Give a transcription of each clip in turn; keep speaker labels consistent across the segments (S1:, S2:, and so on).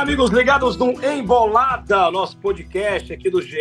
S1: Amigos ligados no Embolada, nosso podcast aqui do GE.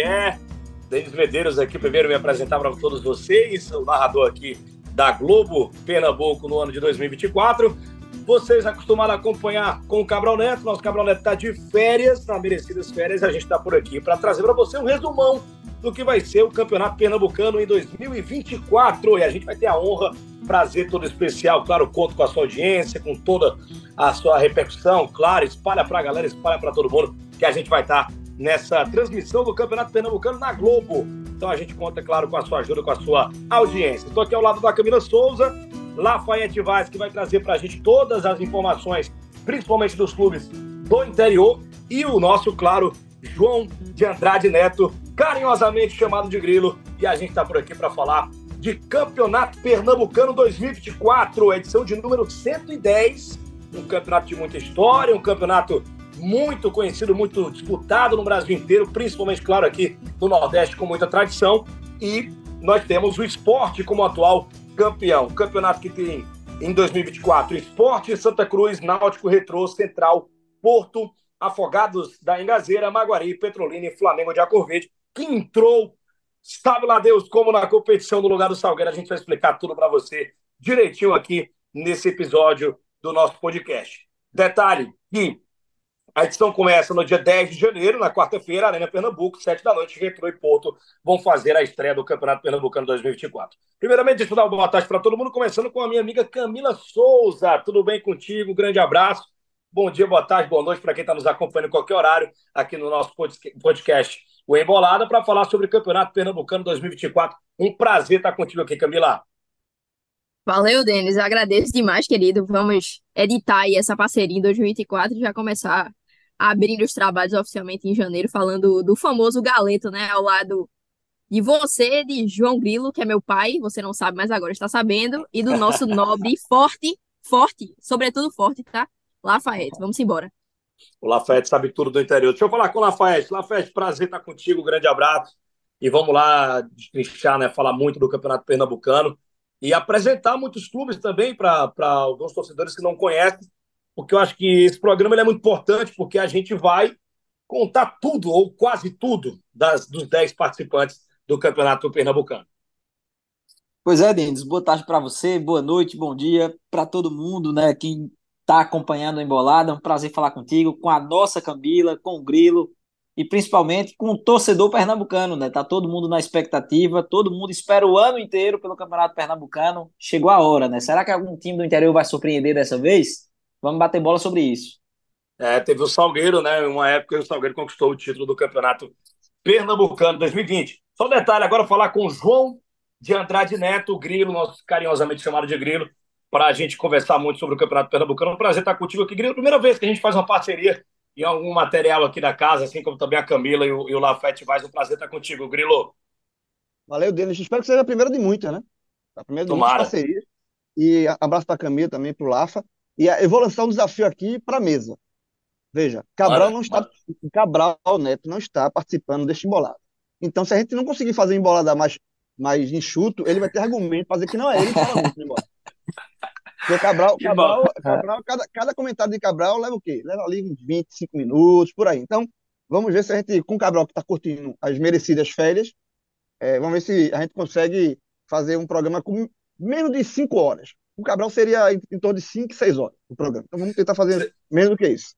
S1: Denis Medeiros aqui, primeiro me apresentar para todos vocês, o narrador aqui da Globo Pernambuco no ano de 2024. Vocês acostumaram a acompanhar com o Cabral Neto, nosso Cabral Neto está de férias, na merecidas férias, a gente está por aqui para trazer para você um resumão do que vai ser o Campeonato Pernambucano em 2024. E a gente vai ter a honra, prazer todo especial, claro, conto com a sua audiência, com toda a sua repercussão, claro, espalha para a galera, espalha para todo mundo, que a gente vai estar tá nessa transmissão do Campeonato Pernambucano na Globo. Então a gente conta, claro, com a sua ajuda, com a sua audiência. Estou aqui ao lado da Camila Souza, Lafayette Vaz, que vai trazer para a gente todas as informações, principalmente dos clubes do interior, e o nosso, claro, João de Andrade Neto, carinhosamente chamado de Grilo, e a gente está por aqui para falar de Campeonato Pernambucano 2024, edição de número 110, um campeonato de muita história, um campeonato muito conhecido, muito disputado no Brasil inteiro, principalmente, claro, aqui no Nordeste, com muita tradição, e nós temos o esporte como atual campeão. Campeonato que tem em 2024 Esporte, Santa Cruz, Náutico, Retrô, Central, Porto, Afogados da Engazeira, Maguari, Petrolina e Flamengo de Acorvede que entrou, sabe lá Deus, como na competição no lugar do Salgueiro. A gente vai explicar tudo para você direitinho aqui nesse episódio do nosso podcast. Detalhe a edição começa no dia 10 de janeiro, na quarta-feira, Arena Pernambuco, 7 da noite, Retro e Porto vão fazer a estreia do Campeonato Pernambucano 2024. Primeiramente, deixa eu dar uma boa tarde para todo mundo, começando com a minha amiga Camila Souza. Tudo bem contigo? Grande abraço. Bom dia, boa tarde, boa noite para quem está nos acompanhando em qualquer horário aqui no nosso podcast o Embolada para falar sobre o Campeonato Pernambucano 2024. Um prazer estar contigo aqui, Camila.
S2: Valeu, Denis. Agradeço demais, querido. Vamos editar aí essa parceria em 2024 e já começar abrindo os trabalhos oficialmente em janeiro, falando do famoso Galeto, né? Ao lado de você, de João Grilo, que é meu pai, você não sabe, mas agora está sabendo, e do nosso nobre forte, forte, sobretudo forte, tá? Lafayette. Vamos embora.
S1: O Lafayette sabe tudo do interior. Deixa eu falar com o Lafayette. Lafayette, prazer estar contigo. Grande abraço. E vamos lá destrinchar, né? Falar muito do Campeonato Pernambucano e apresentar muitos clubes também para alguns torcedores que não conhecem, porque eu acho que esse programa é muito importante, porque a gente vai contar tudo, ou quase tudo, das, dos 10 participantes do Campeonato Pernambucano.
S3: Pois é, Denis, boa tarde para você, boa noite, bom dia para todo mundo, né? Quem está acompanhando a Embolada. É um prazer falar contigo, com a nossa Camila, com o Grilo e principalmente com o torcedor pernambucano, né? Tá todo mundo na expectativa, todo mundo espera o ano inteiro pelo Campeonato Pernambucano. Chegou a hora, né? Será que algum time do interior vai surpreender dessa vez? Vamos bater bola sobre isso.
S1: É, teve o Salgueiro, né? Uma época o Salgueiro conquistou o título do Campeonato Pernambucano 2020. Só um detalhe, agora falar com o João de Andrade Neto, o Grilo, nosso carinhosamente chamado de Grilo, para a gente conversar muito sobre o Campeonato Pernambucano. É um prazer estar contigo aqui. Grilo, primeira vez que a gente faz uma parceria em algum material aqui da casa, assim como também a Camila e o, e o Lafete Vaz. Um prazer estar contigo, Grilo.
S4: Valeu, Denis. Espero que seja a primeira de muitas, né? A primeira de muitas parcerias. E abraço para a Camila também, para o Lafa. E eu vou lançar um desafio aqui para a mesa. Veja, Cabral não está. Mara. Cabral Neto não está participando deste embolado. Então, se a gente não conseguir fazer embolada mais, mais enxuto, ele vai ter argumento para dizer que não é ele que fala muito embolada. Porque Cabral, Cabral, Cabral cada, cada comentário de Cabral leva o quê? Leva ali 25 minutos, por aí. Então, vamos ver se a gente, com o Cabral que está curtindo as merecidas férias, é, vamos ver se a gente consegue fazer um programa com menos de 5 horas. O Cabral seria em, em torno de 5, 6 horas o programa. Então vamos tentar fazer menos do que isso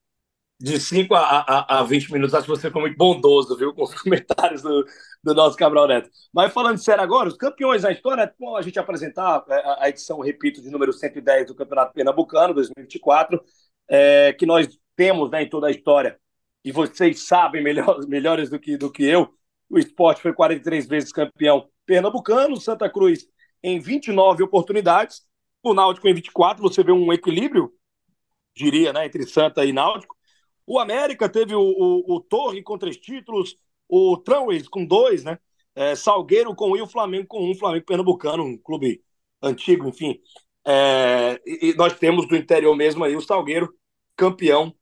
S1: de 5 a, a, a 20 minutos. Acho que você ficou muito bondoso, viu, com os comentários do, do nosso Cabral Neto. Mas falando sério agora, os campeões da história, é bom a gente apresentar é, a, a edição, repito, de número 110 do Campeonato Pernambucano 2024, é, que nós temos né, em toda a história, e vocês sabem melhor, melhores do que, do que eu, o esporte foi 43 vezes campeão pernambucano, Santa Cruz em 29 oportunidades, o Náutico em 24, você vê um equilíbrio, diria, né, entre Santa e Náutico, o América teve o, o, o Torre com três títulos, o Tramways com dois, né? É, Salgueiro com um e o Flamengo com um, Flamengo Pernambucano, um clube antigo, enfim. É, e nós temos do interior mesmo aí o Salgueiro campeão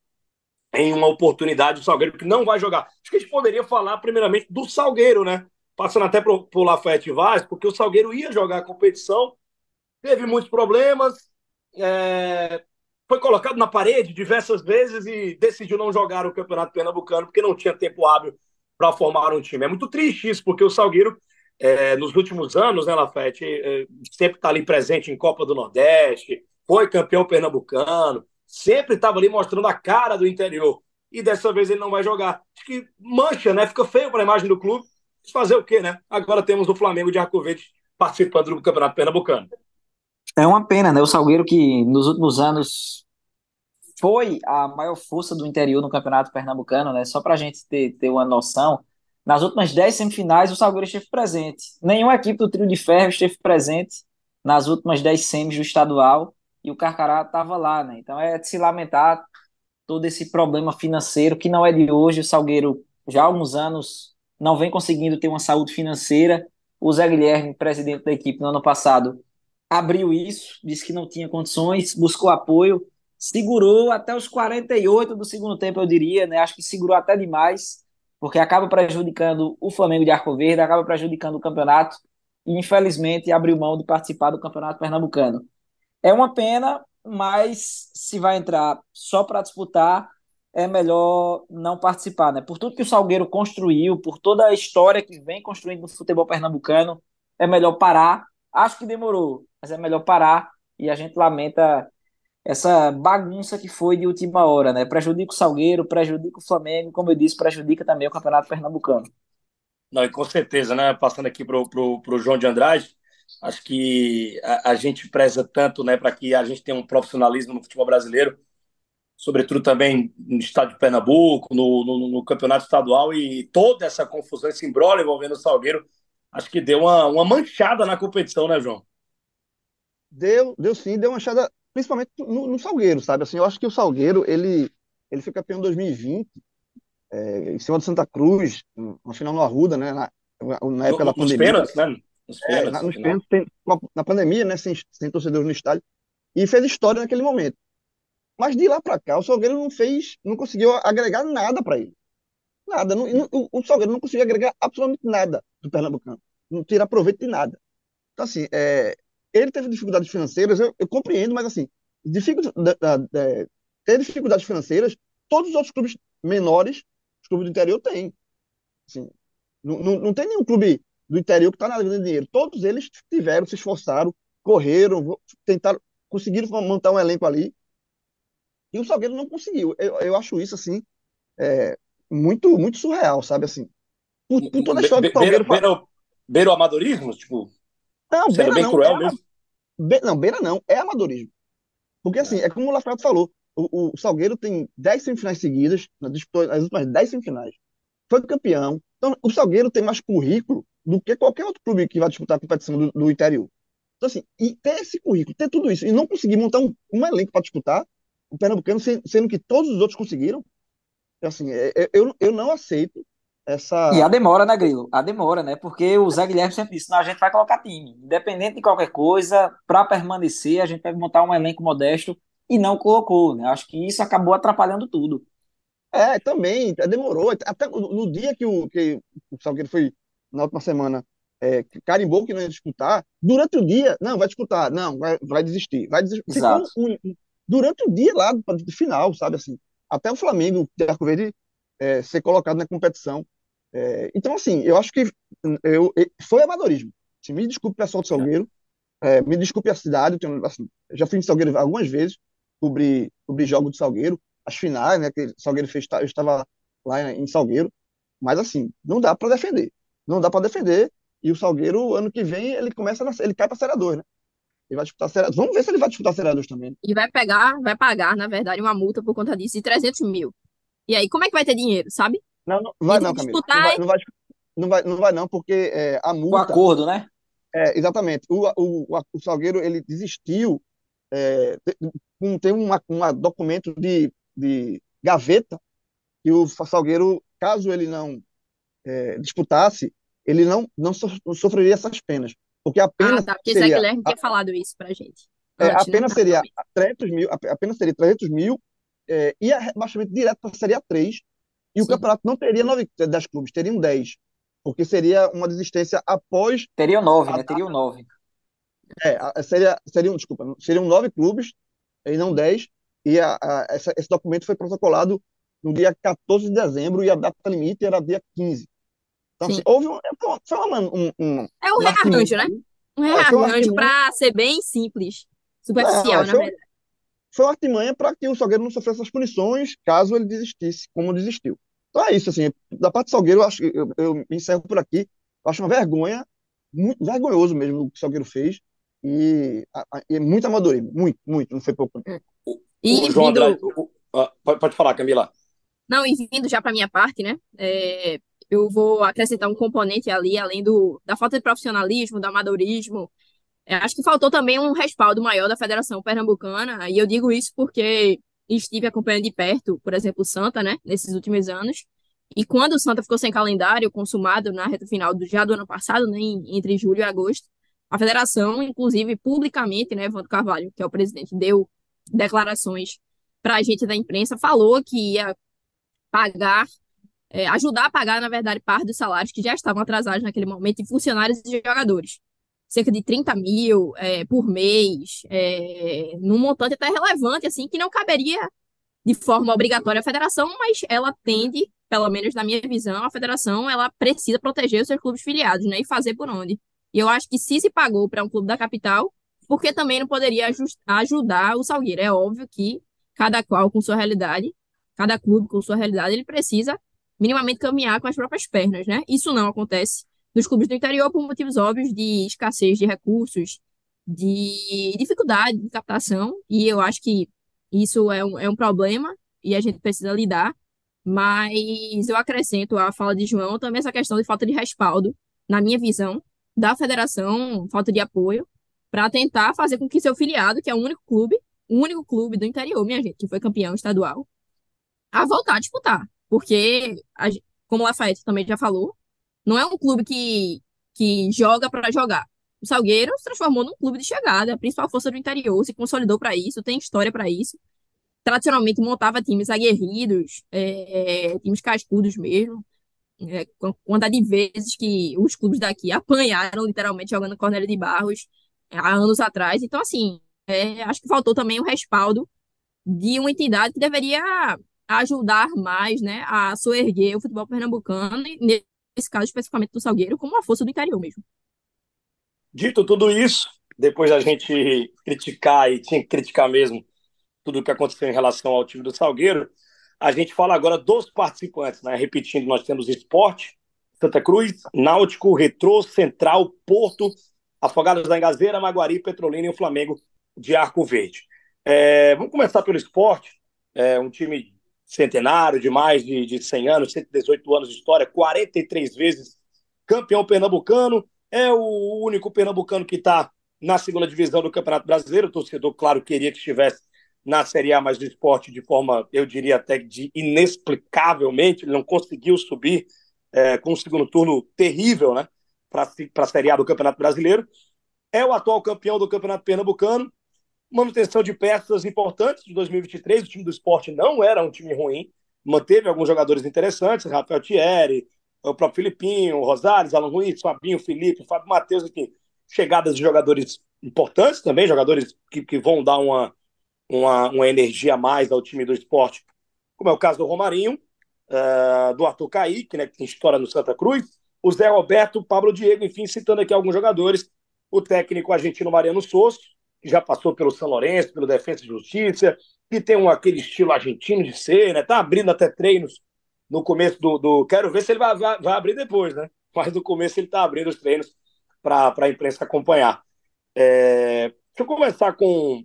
S1: em uma oportunidade, o Salgueiro que não vai jogar. Acho que a gente poderia falar primeiramente do Salgueiro, né? Passando até por, por Lafayette Vaz, porque o Salgueiro ia jogar a competição, teve muitos problemas, é, foi colocado na parede diversas vezes e decidiu não jogar o Campeonato Pernambucano porque não tinha tempo hábil para formar um time. É muito triste isso, porque o Salgueiro, é, nos últimos anos, né, Lafete, é, sempre está ali presente em Copa do Nordeste, foi campeão pernambucano, sempre estava ali mostrando a cara do interior. E dessa vez ele não vai jogar. Acho que mancha, né? Fica feio para a imagem do clube. Fazer o quê, né? Agora temos o Flamengo de Arco Verde participando do Campeonato Pernambucano.
S3: É uma pena, né? O Salgueiro que nos últimos anos foi a maior força do interior no Campeonato Pernambucano, né? Só para a gente ter, ter uma noção, nas últimas 10 semifinais o Salgueiro esteve presente. Nenhuma equipe do trio de ferro esteve presente nas últimas 10 semis do estadual e o Carcará estava lá, né? Então é de se lamentar todo esse problema financeiro que não é de hoje. O Salgueiro já há alguns anos não vem conseguindo ter uma saúde financeira. O Zé Guilherme, presidente da equipe no ano passado, abriu isso, disse que não tinha condições, buscou apoio, segurou até os 48 do segundo tempo, eu diria, né? Acho que segurou até demais, porque acaba prejudicando o Flamengo de Arco Verde, acaba prejudicando o campeonato e infelizmente abriu mão de participar do Campeonato Pernambucano. É uma pena, mas se vai entrar só para disputar, é melhor não participar, né? Por tudo que o Salgueiro construiu, por toda a história que vem construindo no futebol pernambucano, é melhor parar. Acho que demorou, mas é melhor parar e a gente lamenta essa bagunça que foi de última hora, né? Prejudica o Salgueiro, prejudica o Flamengo, como eu disse, prejudica também o Campeonato Pernambucano.
S1: Não, e com certeza, né? Passando aqui para o João de Andrade, acho que a, a gente preza tanto né, para que a gente tenha um profissionalismo no futebol brasileiro, sobretudo também no estado de Pernambuco, no, no, no campeonato estadual, e toda essa confusão, esse embrolho envolvendo o Salgueiro, acho que deu uma, uma manchada na competição, né, João?
S4: Deu, deu sim, deu uma manchada, principalmente no, no, Salgueiro, sabe? Assim, eu acho que o Salgueiro, ele, ele foi campeão em 2020, é, em cima do Santa Cruz, no final no Arruda, né? Na, na época no, da pandemia. Pênaltis, né? Nos pênaltis, é, na, nos pênaltis, tem, na pandemia, né? Sem, sem torcedores no estádio. E fez história naquele momento. Mas de lá para cá, o Salgueiro não fez, não conseguiu agregar nada para ele. Nada. Não, não, o Salgueiro não conseguiu agregar absolutamente nada do Pernambucano. Não tira proveito de nada. Então, assim, é, ele teve dificuldades financeiras, eu, eu compreendo, mas assim, dificuldade, ter dificuldades financeiras, todos os outros clubes menores, os clubes do interior têm. Assim, não, não, não tem nenhum clube do interior que está na de dinheiro. Todos eles tiveram, se esforçaram, correram, tentaram, conseguiram montar um elenco ali. E o Salgueiro não conseguiu. Eu, eu acho isso assim é, muito muito surreal, sabe assim. Por, por toda a história do Salgueiro.
S1: Beira, beira, beira o amadorismo, tipo.
S4: Não, beira bem não, cruel é, mesmo. Be, não, beira não, é amadorismo. Porque assim, é, é como o Lafrato falou, o, o, Salgueiro tem 10 semifinais seguidas, disputou as últimas 10 semifinais. Foi campeão. Então, o Salgueiro tem mais currículo do que qualquer outro clube que vai disputar a competição do, do interior. Então, assim, e ter esse currículo, ter tudo isso, e não conseguir montar um, um elenco para disputar, o Pernambucano, sendo que todos os outros conseguiram, assim, é, é, eu, eu não aceito essa.
S3: E a demora, né, Grilo? A demora, né? Porque o Zé Guilherme sempre disse: não, a gente vai colocar time. Independente de qualquer coisa, para permanecer, a gente vai montar um elenco modesto e não colocou, né? Acho que isso acabou atrapalhando tudo.
S4: É, também, demorou. Até no dia que o, que o Salgueiro foi na última semana, é, carimbou que não ia disputar, durante o dia, não, vai disputar, não, vai, vai desistir, vai desistir. Exato. Um, um, durante o dia lá do final, sabe assim, até o Flamengo de Arco Verde é, ser colocado na competição. É, então, assim, eu acho que eu, foi amadorismo. Assim, me desculpe, pessoal do Salgueiro, é, me desculpe a cidade, eu tenho, assim, já fui em Salgueiro algumas vezes, cobri, cobri jogo do Salgueiro, as finais, né, que o Salgueiro fez, eu estava lá em Salgueiro, mas assim, não dá para defender não dá para defender. E o Salgueiro, ano que vem, ele começa na, ele cai para a Série 2, né? Ele vai disputar a Série Vamos ver se ele vai disputar a Série 2 também.
S2: E vai pegar, vai pagar, na verdade, uma multa por conta disso de 300 mil. E aí, como é que vai ter dinheiro, sabe?
S4: Não, não vai não, Camila. Disputar... Não, vai, não, vai, não, vai, não vai não, porque é, a multa...
S3: O acordo, né?
S4: É, exatamente. O, o, o Salgueiro, ele desistiu é, tem um uma documento de, de gaveta que o Salgueiro, caso ele não é, disputasse, ele não, não sofreria essas penas. Porque a pena. Ah, tá, porque
S2: seria, Zé Guilherme tinha falado isso pra gente.
S4: É, a pena seria 300 mil, a pena seria 300 mil é, e a rebaixamento direto para a Série A3. E Sim. o campeonato não teria 9, 10 clubes, teriam 10. Porque seria uma desistência após.
S3: Teriam 9, né? Teriam 9.
S4: É, seria, seriam, desculpa, seriam 9 clubes e não 10. E, e a, a, essa, esse documento foi protocolado no dia 14 de dezembro e a data limite era dia 15. Então, assim, houve um, foi uma, um, um,
S2: É um rearranjo, né? Um é, rearranjo para ser bem simples, superficial, é, na verdade.
S4: Foi uma artimanha para que o Salgueiro não sofresse as punições caso ele desistisse, como desistiu. Então é isso, assim, da parte do Salgueiro, eu, acho, eu, eu me encerro por aqui. Eu acho uma vergonha, muito vergonhoso mesmo o que o Salgueiro fez. E, e muito amadorismo, muito, muito, não foi pouco.
S1: O, e o João vindo... Andrade, o, uh, pode, pode falar, Camila.
S2: Não, e vindo já para minha parte, né? É, eu vou acrescentar um componente ali, além do, da falta de profissionalismo, do amadorismo. É, acho que faltou também um respaldo maior da Federação Pernambucana, e eu digo isso porque estive acompanhando de perto, por exemplo, o Santa, né, nesses últimos anos. E quando o Santa ficou sem calendário consumado na reta final do, já do ano passado, né, entre julho e agosto, a federação, inclusive publicamente, né, Evandro Carvalho, que é o presidente, deu declarações para a gente da imprensa, falou que ia pagar, é, ajudar a pagar, na verdade, parte dos salários que já estavam atrasados naquele momento de funcionários e jogadores. Cerca de 30 mil é, por mês, é, num montante até relevante, assim, que não caberia de forma obrigatória à federação, mas ela tende, pelo menos na minha visão, a federação ela precisa proteger os seus clubes filiados, né, e fazer por onde. E eu acho que se se pagou para um clube da capital, porque também não poderia ajudar o Salgueiro. É óbvio que cada qual com sua realidade, cada clube com sua realidade, ele precisa minimamente caminhar com as próprias pernas, né? Isso não acontece nos clubes do interior por motivos óbvios de escassez de recursos, de dificuldade de captação, e eu acho que isso é um, é um problema e a gente precisa lidar. Mas eu acrescento à fala de João também essa questão de falta de respaldo, na minha visão, da federação, falta de apoio, para tentar fazer com que seu filiado, que é o único clube, o único clube do interior, minha gente, que foi campeão estadual, a voltar a disputar. Porque, como o Lafayette também já falou, não é um clube que, que joga para jogar. O Salgueiro se transformou num clube de chegada, a principal força do interior, se consolidou para isso, tem história para isso. Tradicionalmente montava times aguerridos, é, times cascudos mesmo é, quantidade de vezes que os clubes daqui apanharam, literalmente, jogando Cornélio de Barros é, há anos atrás. Então, assim, é, acho que faltou também o respaldo de uma entidade que deveria ajudar mais né, a soerguer o futebol pernambucano, e nesse caso especificamente do Salgueiro, como uma força do interior mesmo.
S1: Dito tudo isso, depois da gente criticar, e tinha que criticar mesmo tudo o que aconteceu em relação ao time do Salgueiro, a gente fala agora dos participantes, né? Repetindo, nós temos Esporte, Santa Cruz, Náutico, Retrô, Central, Porto, Afogados da Engazeira, Maguari, Petrolina e o Flamengo de Arco Verde. É, vamos começar pelo esporte. É um time centenário, de mais de, de 100 anos, 118 anos de história, 43 vezes campeão pernambucano. É o único pernambucano que está na segunda divisão do Campeonato Brasileiro. O torcedor, claro, queria que estivesse na Série A, mas do esporte de forma, eu diria até de inexplicavelmente, ele não conseguiu subir é, com um segundo turno terrível né, para a Série A do Campeonato Brasileiro. É o atual campeão do Campeonato Pernambucano, manutenção de peças importantes de 2023. O time do esporte não era um time ruim, manteve alguns jogadores interessantes, Rafael Thierry, o próprio Filipinho, Rosales, Alan Ruiz, Fabinho, Felipe, Fábio Matheus, enfim, chegadas de jogadores importantes também, jogadores que, que vão dar uma, uma, uma energia a mais ao time do esporte, como é o caso do Romarinho, uh, do Arthur Kaique, né, que tem história no Santa Cruz, o Zé Roberto, o Pablo Diego, enfim, citando aqui alguns jogadores, o técnico argentino Mariano Sosso, já passou pelo São Lourenço, pelo Defesa e Justiça, que tem um, aquele estilo argentino de ser, né? Tá abrindo até treinos no começo do. do... Quero ver se ele vai, vai, vai, abrir depois, né? Mas no começo ele tá abrindo os treinos para a imprensa acompanhar. É... Deixa eu começar com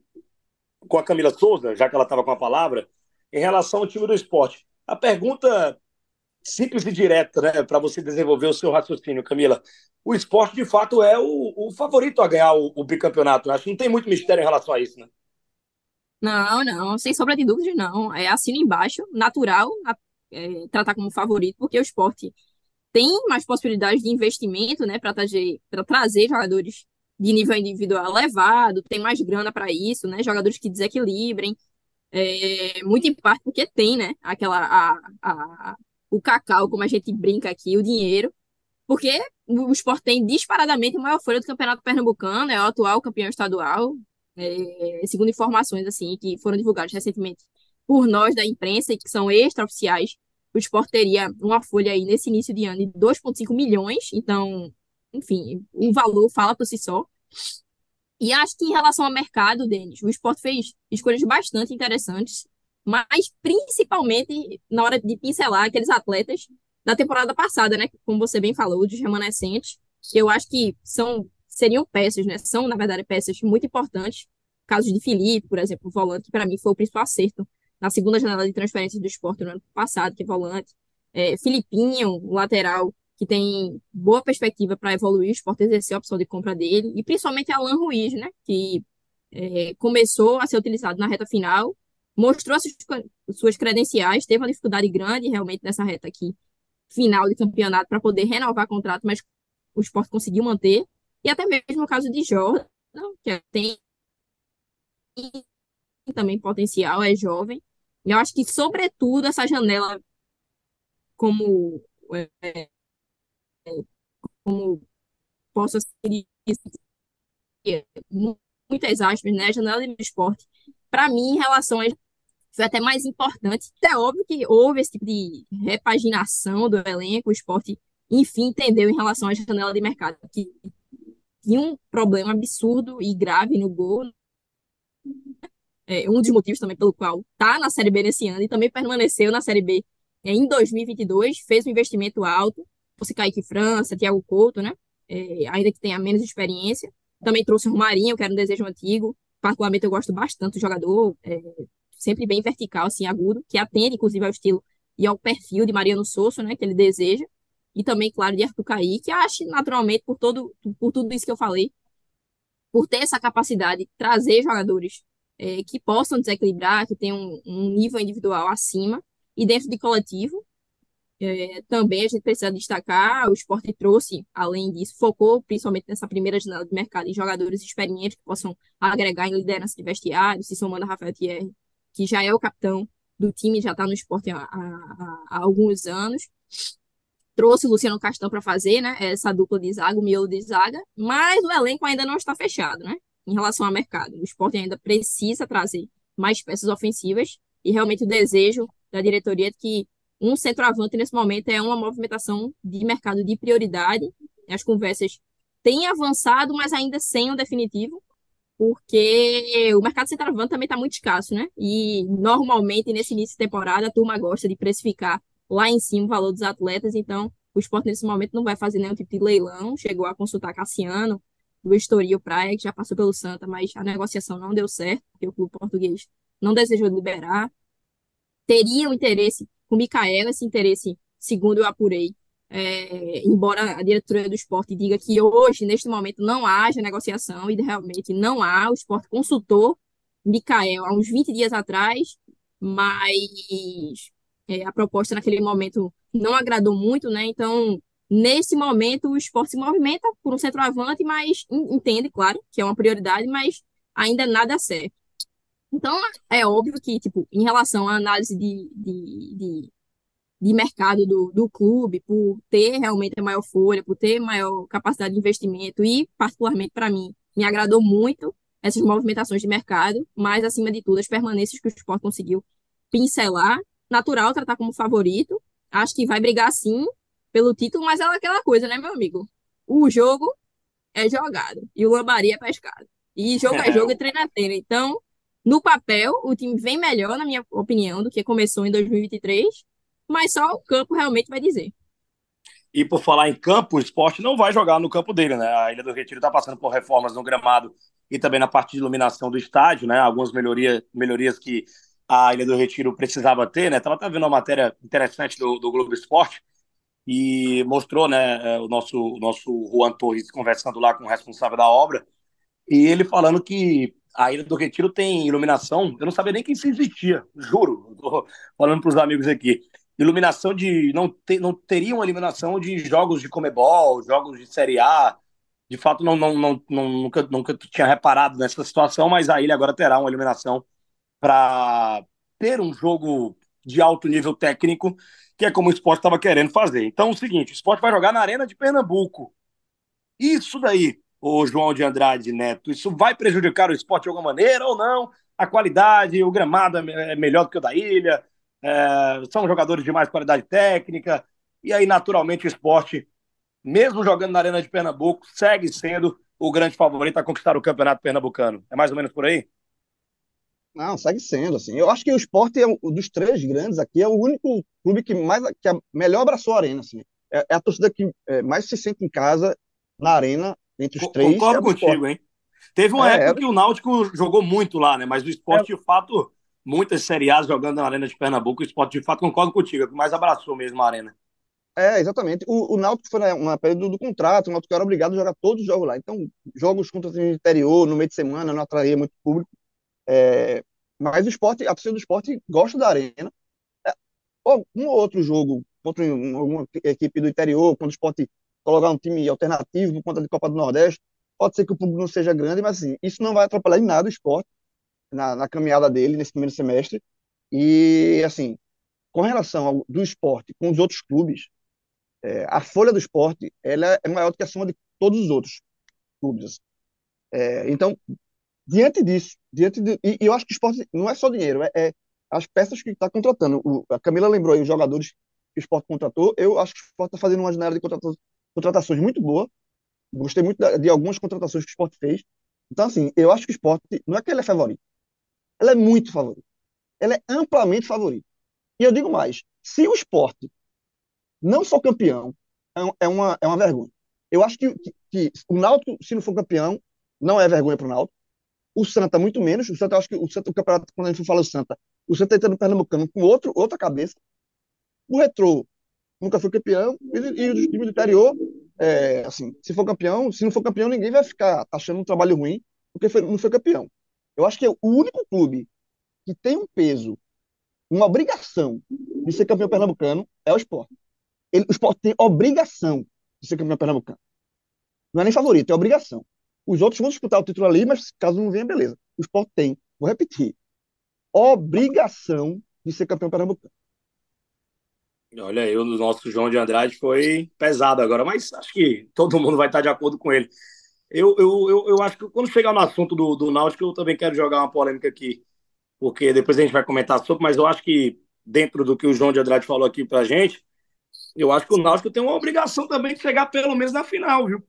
S1: com a Camila Souza, já que ela estava com a palavra, em relação ao time do esporte. A pergunta simples e direta, né, para você desenvolver o seu raciocínio, Camila. O esporte, de fato, é o, o favorito a ganhar o, o bicampeonato. Né? Acho que não tem muito mistério em relação a isso, né?
S2: Não, não, sem sombra de dúvidas, não. É assino embaixo, natural, é, tratar como favorito, porque o esporte tem mais possibilidades de investimento, né, para trazer, trazer jogadores de nível individual elevado, tem mais grana para isso, né? Jogadores que desequilibrem, é, muito em parte porque tem, né? Aquela a, a, o cacau, como a gente brinca aqui, o dinheiro, porque o Sport tem disparadamente a maior folha do Campeonato Pernambucano, é o atual campeão estadual, é, segundo informações assim que foram divulgadas recentemente por nós da imprensa e que são extraoficiais, o esporte teria uma folha aí nesse início de ano de 2,5 milhões, então, enfim, o valor fala por si só. E acho que em relação ao mercado, Denis, o esporte fez escolhas bastante interessantes, mas principalmente na hora de pincelar aqueles atletas da temporada passada, né? Como você bem falou, dos remanescentes, eu acho que são seriam peças, né? São, na verdade, peças muito importantes. Casos de Felipe, por exemplo, o volante, que para mim foi o principal acerto na segunda janela de transferência do esporte no ano passado, que é volante. É, Filipinho, lateral, que tem boa perspectiva para evoluir, o esporte exercer a opção de compra dele, e principalmente Alan Ruiz, né, que é, começou a ser utilizado na reta final, mostrou suas, credenciais, teve uma dificuldade grande realmente nessa reta aqui, final de campeonato, para poder renovar contrato, mas o esporte conseguiu manter, e até mesmo o caso de Jordan, que tem também potencial, é jovem, eu acho que, sobretudo, essa janela, como, é, como posso ser muitas aspas, né? A janela de esporte, para mim, em relação a foi até mais importante. É óbvio que houve esse tipo de repaginação do elenco, o esporte, enfim, entendeu em relação à janela de mercado, que tinha um problema absurdo e grave no gol, é, um dos motivos também pelo qual está na Série B nesse ano e também permaneceu na Série B é, em 2022, fez um investimento alto, fosse Kaique França, Thiago Couto, né? É, ainda que tenha menos experiência. Também trouxe o Romarinho, que era um desejo antigo. Particularmente, eu gosto bastante do jogador, é, sempre bem vertical, assim, agudo, que atende, inclusive, ao estilo e ao perfil de Mariano Sosso, né? Que ele deseja. E também, claro, de Arthur Kaique. Acho, naturalmente, por, todo, por tudo isso que eu falei, por ter essa capacidade de trazer jogadores é, que possam desequilibrar, que tenham um, um, nível individual acima, e dentro de coletivo. É, também a gente precisa destacar, o esporte trouxe, além disso, focou principalmente nessa primeira janela de mercado em jogadores experientes que possam agregar em liderança de vestiário, se somando a Rafael Thierry, que já é o capitão do time, já está no esporte há, há, há, alguns anos. Trouxe o Luciano Castão para fazer né, essa dupla de zaga, o miolo de zaga, mas o elenco ainda não está fechado. Né? em relação ao mercado. O esporte ainda precisa trazer mais peças ofensivas e realmente o desejo da diretoria é que um centroavante nesse momento é uma movimentação de mercado de prioridade. As conversas têm avançado, mas ainda sem o definitivo, porque o mercado centroavante também está muito escasso, né? E normalmente nesse início de temporada a turma gosta de precificar lá em cima o valor dos atletas, então o esporte nesse momento não vai fazer nenhum tipo de leilão. Chegou a consultar Cassiano, do Estoril Praia, que já passou pelo Santa, mas a negociação não deu certo, porque o clube português não desejou liberar. Teria um interesse com o Micaela, esse interesse, segundo eu apurei, é, embora a diretoria do esporte diga que hoje, neste momento, não haja negociação, e realmente não há, o esporte consultou Micael há uns 20 dias atrás, mas é, a proposta naquele momento não agradou muito, né? Então, Nesse momento, o esporte se movimenta por um centroavante, mas entende, claro, que é uma prioridade, mas ainda nada certo. Então, é óbvio que, tipo, em relação à análise de, de, de, de mercado do, do clube, por ter realmente a maior folha, por ter maior capacidade de investimento, e, particularmente para mim, me agradou muito essas movimentações de mercado, mas, acima de tudo, as permanências que o esporte conseguiu pincelar. Natural tratar como favorito. Acho que vai brigar sim, pelo título, mas é aquela coisa, né, meu amigo? O jogo é jogado e o lambari é pescado. E jogo é, é jogo e treino é treino. Então, no papel, o time vem melhor, na minha opinião, do que começou em 2023, mas só o campo realmente vai dizer.
S1: E por falar em campo, o esporte não vai jogar no campo dele, né? A Ilha do Retiro está passando por reformas no gramado e também na parte de iluminação do estádio, né? Algumas melhorias, melhorias que a Ilha do Retiro precisava ter, né? Estava vendo uma matéria interessante do, do Globo Esporte, e mostrou, né, é, o nosso, o nosso Juan Torres conversando lá com o responsável da obra, e ele falando que a Ilha do Retiro tem iluminação, eu não sabia nem que isso existia, juro, tô falando para os amigos aqui. Iluminação de. Não, te, não teria uma iluminação de jogos de Comebol, jogos de Série A. De fato, não, não, não, não, nunca, nunca tinha reparado nessa situação, mas a ilha agora terá uma iluminação para ter um jogo de alto nível técnico que é como o esporte estava querendo fazer. Então, é o seguinte: o esporte vai jogar na Arena de Pernambuco. Isso daí. o João de Andrade Neto? Isso vai prejudicar o esporte de alguma maneira ou não? A qualidade, o gramado é melhor do que o da ilha, é, são jogadores de mais qualidade técnica, e aí, naturalmente, o esporte, mesmo jogando na Arena de Pernambuco, segue sendo o grande favorito a conquistar o campeonato pernambucano. É mais ou menos por aí?
S4: Não, segue sendo, assim. Eu acho que o esporte é um dos três grandes aqui, é o único clube que mais que melhor abraçou a arena, assim. É, é a torcida que é, mais se sente em casa na arena entre os três.
S1: Concordo é contigo, hein? Teve uma é, época é. que o Náutico jogou muito lá, né? Mas o esporte, é. de fato, muitas Série A jogando na Arena de Pernambuco, o esporte, de fato, concordo contigo, é que mais abraçou mesmo a Arena.
S4: É, exatamente. O, o Náutico foi uma período do contrato, o Náutico era obrigado a jogar todos os jogos lá. Então, jogos contra o interior, no meio de semana, não atraía muito público. É, mas o esporte, a torcida do esporte gosta da arena. É, um ou outro jogo contra uma equipe do interior, quando o esporte colocar um time alternativo por conta de Copa do Nordeste. Pode ser que o público não seja grande, mas assim, isso não vai atrapalhar em nada o esporte na, na caminhada dele nesse primeiro semestre. E, assim, com relação ao, do esporte com os outros clubes, é, a folha do esporte ela é maior do que a soma de todos os outros clubes. É, então, diante disso, diante de, e, e, eu acho que o esporte não é só dinheiro, é, é as peças que está contratando. O, a Camila lembrou aí os jogadores que o esporte contratou. Eu acho que o esporte está fazendo uma janela de contratações muito boa. Gostei muito de algumas contratações que o esporte fez. Então, assim, eu acho que o esporte, não é que ele é favorito, ele é muito favorito. Ele é amplamente favorito. E eu digo mais: se o esporte não for campeão, é, é uma, é uma vergonha. Eu acho que, que, que o Náutico, se não for campeão, não é vergonha para o Náutico. O Santa, muito menos. O Santa, eu acho que o, Santa, o campeonato, quando a gente fala do Santa, o Santa está no Pernambucano com outro, outra cabeça. O Retrô nunca foi campeão, e, e o time do interior, é, assim, se for campeão, se não for campeão, ninguém vai ficar achando um trabalho ruim, porque foi, não foi campeão. Eu acho que é o único clube que tem um peso, uma obrigação de ser campeão pernambucano é o esporte. Ele, o esporte tem obrigação de ser campeão pernambucano. Não é nem favorito, é obrigação. Os outros vão disputar o título ali, mas caso não venha, beleza. O esporte tem, vou repetir, obrigação de ser campeão pernambucano.
S1: Olha aí, o nosso João de Andrade foi pesado agora, mas acho que todo mundo vai estar de acordo com ele. Eu, eu, eu, eu acho que quando chegar no assunto do, do Náutico, eu também quero jogar uma polêmica aqui, porque depois a gente vai comentar sobre, mas eu acho que dentro do que o João de Andrade falou aqui pra gente, eu acho que o Náutico tem uma obrigação também de chegar pelo menos na final, viu?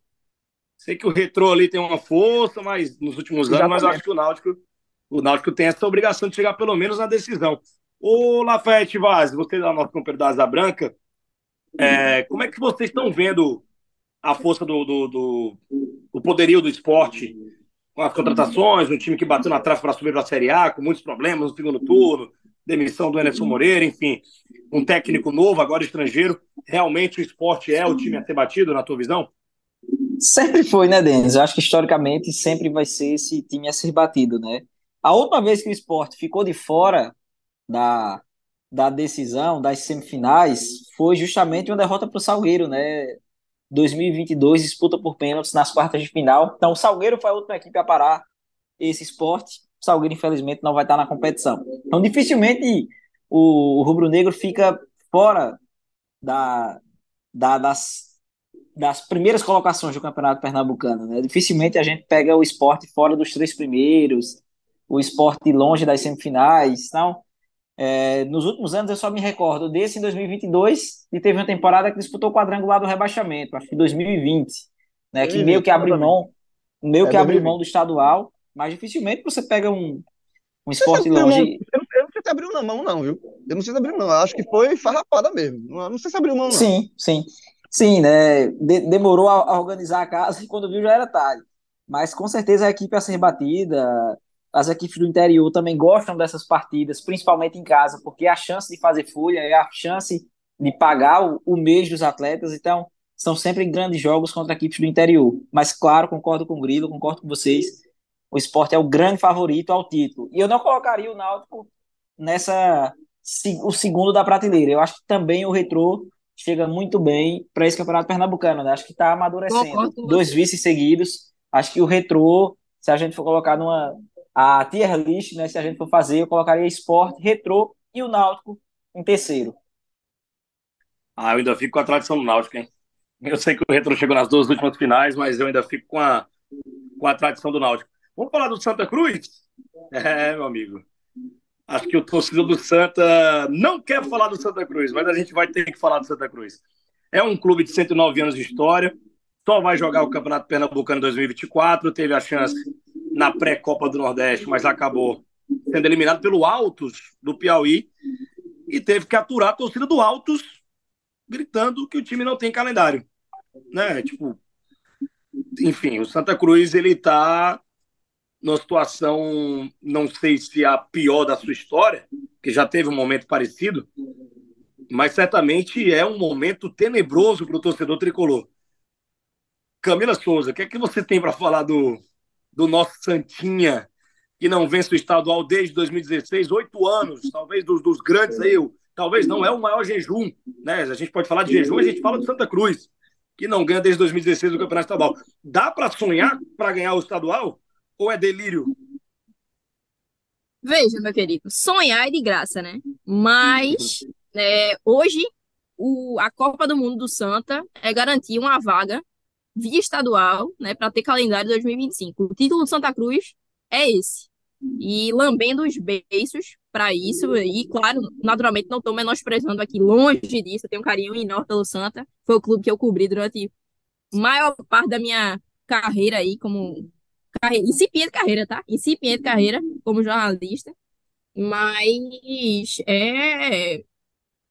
S1: Sei que o Retrô ali tem uma força, mas nos últimos anos, mas eu acho que o Náutico, o Náutico tem essa obrigação de chegar pelo menos na decisão. Ô, Lafayette Vaz, você da nossa companheiro da Asa Branca, é, como é que vocês estão vendo a força do, do, do, do poderio do esporte com as contratações, um time que bateu na trave para subir para a Série A, com muitos problemas no segundo turno, demissão do Enerson Moreira, enfim, um técnico novo, agora estrangeiro. Realmente o esporte é o time a ser batido, na tua visão?
S3: Sempre foi, né, Denis? Eu acho que historicamente sempre vai ser esse time a ser batido, né? A última vez que o esporte ficou de fora da, da decisão, das semifinais, foi justamente uma derrota para o Salgueiro, né? 2022, disputa por pênaltis nas quartas de final. Então, o Salgueiro foi a última equipe a parar esse esporte. O Salgueiro, infelizmente, não vai estar na competição. Então, dificilmente o, rubro-negro fica fora da, da, das, das primeiras colocações do Campeonato Pernambucano. Né? Dificilmente a gente pega o esporte fora dos três primeiros, o esporte longe das semifinais. Então, é, nos últimos anos eu só me recordo desse em 2022 e teve uma temporada que disputou o quadrangular do rebaixamento, acho que 2020, né, que meio que abriu mão, meio é, que abriu mão do estadual, mas dificilmente você pega um, um esporte longe.
S4: Mão, eu, não, eu não sei se abriu na mão, não, viu? Eu não sei se abriu, não. Eu acho que foi farrapada mesmo. Não, não sei se abriu mão, não.
S3: Sim, sim. Sim, né? De, demorou a, a, organizar a casa e quando viu já era tarde. Mas com certeza a equipe a ser batida, as equipes do interior também gostam dessas partidas, principalmente em casa, porque a chance de fazer folha, é a chance de pagar o, o mês dos atletas, então são sempre grandes jogos contra equipes do interior. Mas, claro, concordo com o Grilo, concordo com vocês, o esporte é o grande favorito ao título. E eu não colocaria o Náutico nessa o segundo da prateleira. Eu acho que também o Retrô chega muito bem para esse campeonato pernambucano, né? Acho que está amadurecendo. Dois vices seguidos. Acho que o Retrô, se a gente for colocar numa a tier list, né, se a gente for fazer, eu colocaria Esporte, Retrô e o Náutico em terceiro.
S1: Ah, eu ainda fico com a tradição do Náutico, hein? Eu sei que o Retro chegou nas duas últimas finais, mas eu ainda fico com a, com a tradição do Náutico. Vamos falar do Santa Cruz? É, meu amigo. Acho que o torcedor do Santa não quer falar do Santa Cruz, mas a gente vai ter que falar do Santa Cruz. É um clube de 109 anos de história, só vai jogar o Campeonato Pernambucano 2024, teve a chance na pré-Copa do Nordeste, mas acabou sendo eliminado pelo Altos do Piauí e teve que aturar a torcida do Altos gritando que o time não tem calendário, né? Tipo, enfim, o Santa Cruz ele tá numa situação, não sei se a pior da sua história, que já teve um momento parecido, mas certamente é um momento tenebroso para o torcedor tricolor. Camila Souza, o que é que você tem para falar do, do nosso Santinha, que não vence o estadual desde 2016, oito anos, talvez dos, dos grandes aí, talvez não é o maior jejum, né? A gente pode falar de jejum, a gente fala do Santa Cruz, que não ganha desde 2016 o Campeonato Estadual. Dá para sonhar para ganhar o estadual? ou é delírio?
S2: Veja, meu querido, sonhar é de graça, né? Mas é, hoje o, a Copa do Mundo do Santa é garantir uma vaga via estadual, né, para ter calendário 2025. O título do Santa Cruz é esse. E lambendo os beiços para isso, e claro, naturalmente não estou menosprezando aqui, longe disso, eu tenho um carinho enorme pelo Santa. Foi o clube que eu cobri durante a maior parte da minha carreira aí como carreira, incipiente carreira, tá? Incipiente carreira como jornalista. Mas é,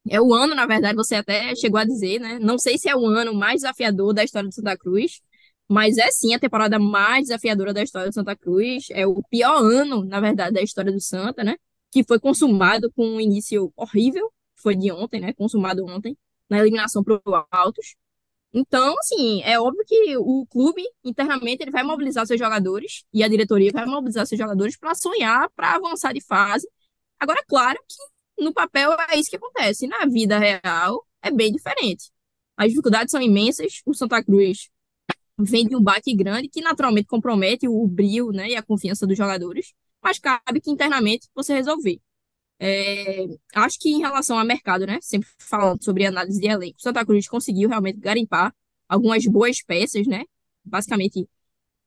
S2: é o ano, na verdade, você até chegou a dizer, né? Não sei se é o ano mais desafiador da história de Santa Cruz, mas é sim a temporada mais desafiadora da história de Santa Cruz. É o pior ano, na verdade, da história do Santa, né? Que foi consumado com um início horrível, foi de ontem, né? Consumado ontem, na eliminação para o Altos. Então, assim, é óbvio que o clube, internamente, ele vai mobilizar seus jogadores e a diretoria vai mobilizar seus jogadores para sonhar, para avançar de fase. Agora, claro que no papel é isso que acontece. Na vida real, é bem diferente. As dificuldades são imensas. O Santa Cruz vem de um baque grande que naturalmente compromete o brilho né, e a confiança dos jogadores, mas cabe que internamente você resolver. É, acho que em relação ao mercado, né? Sempre falando sobre análise de elenco, Santa Cruz conseguiu realmente garimpar algumas boas peças, né? Basicamente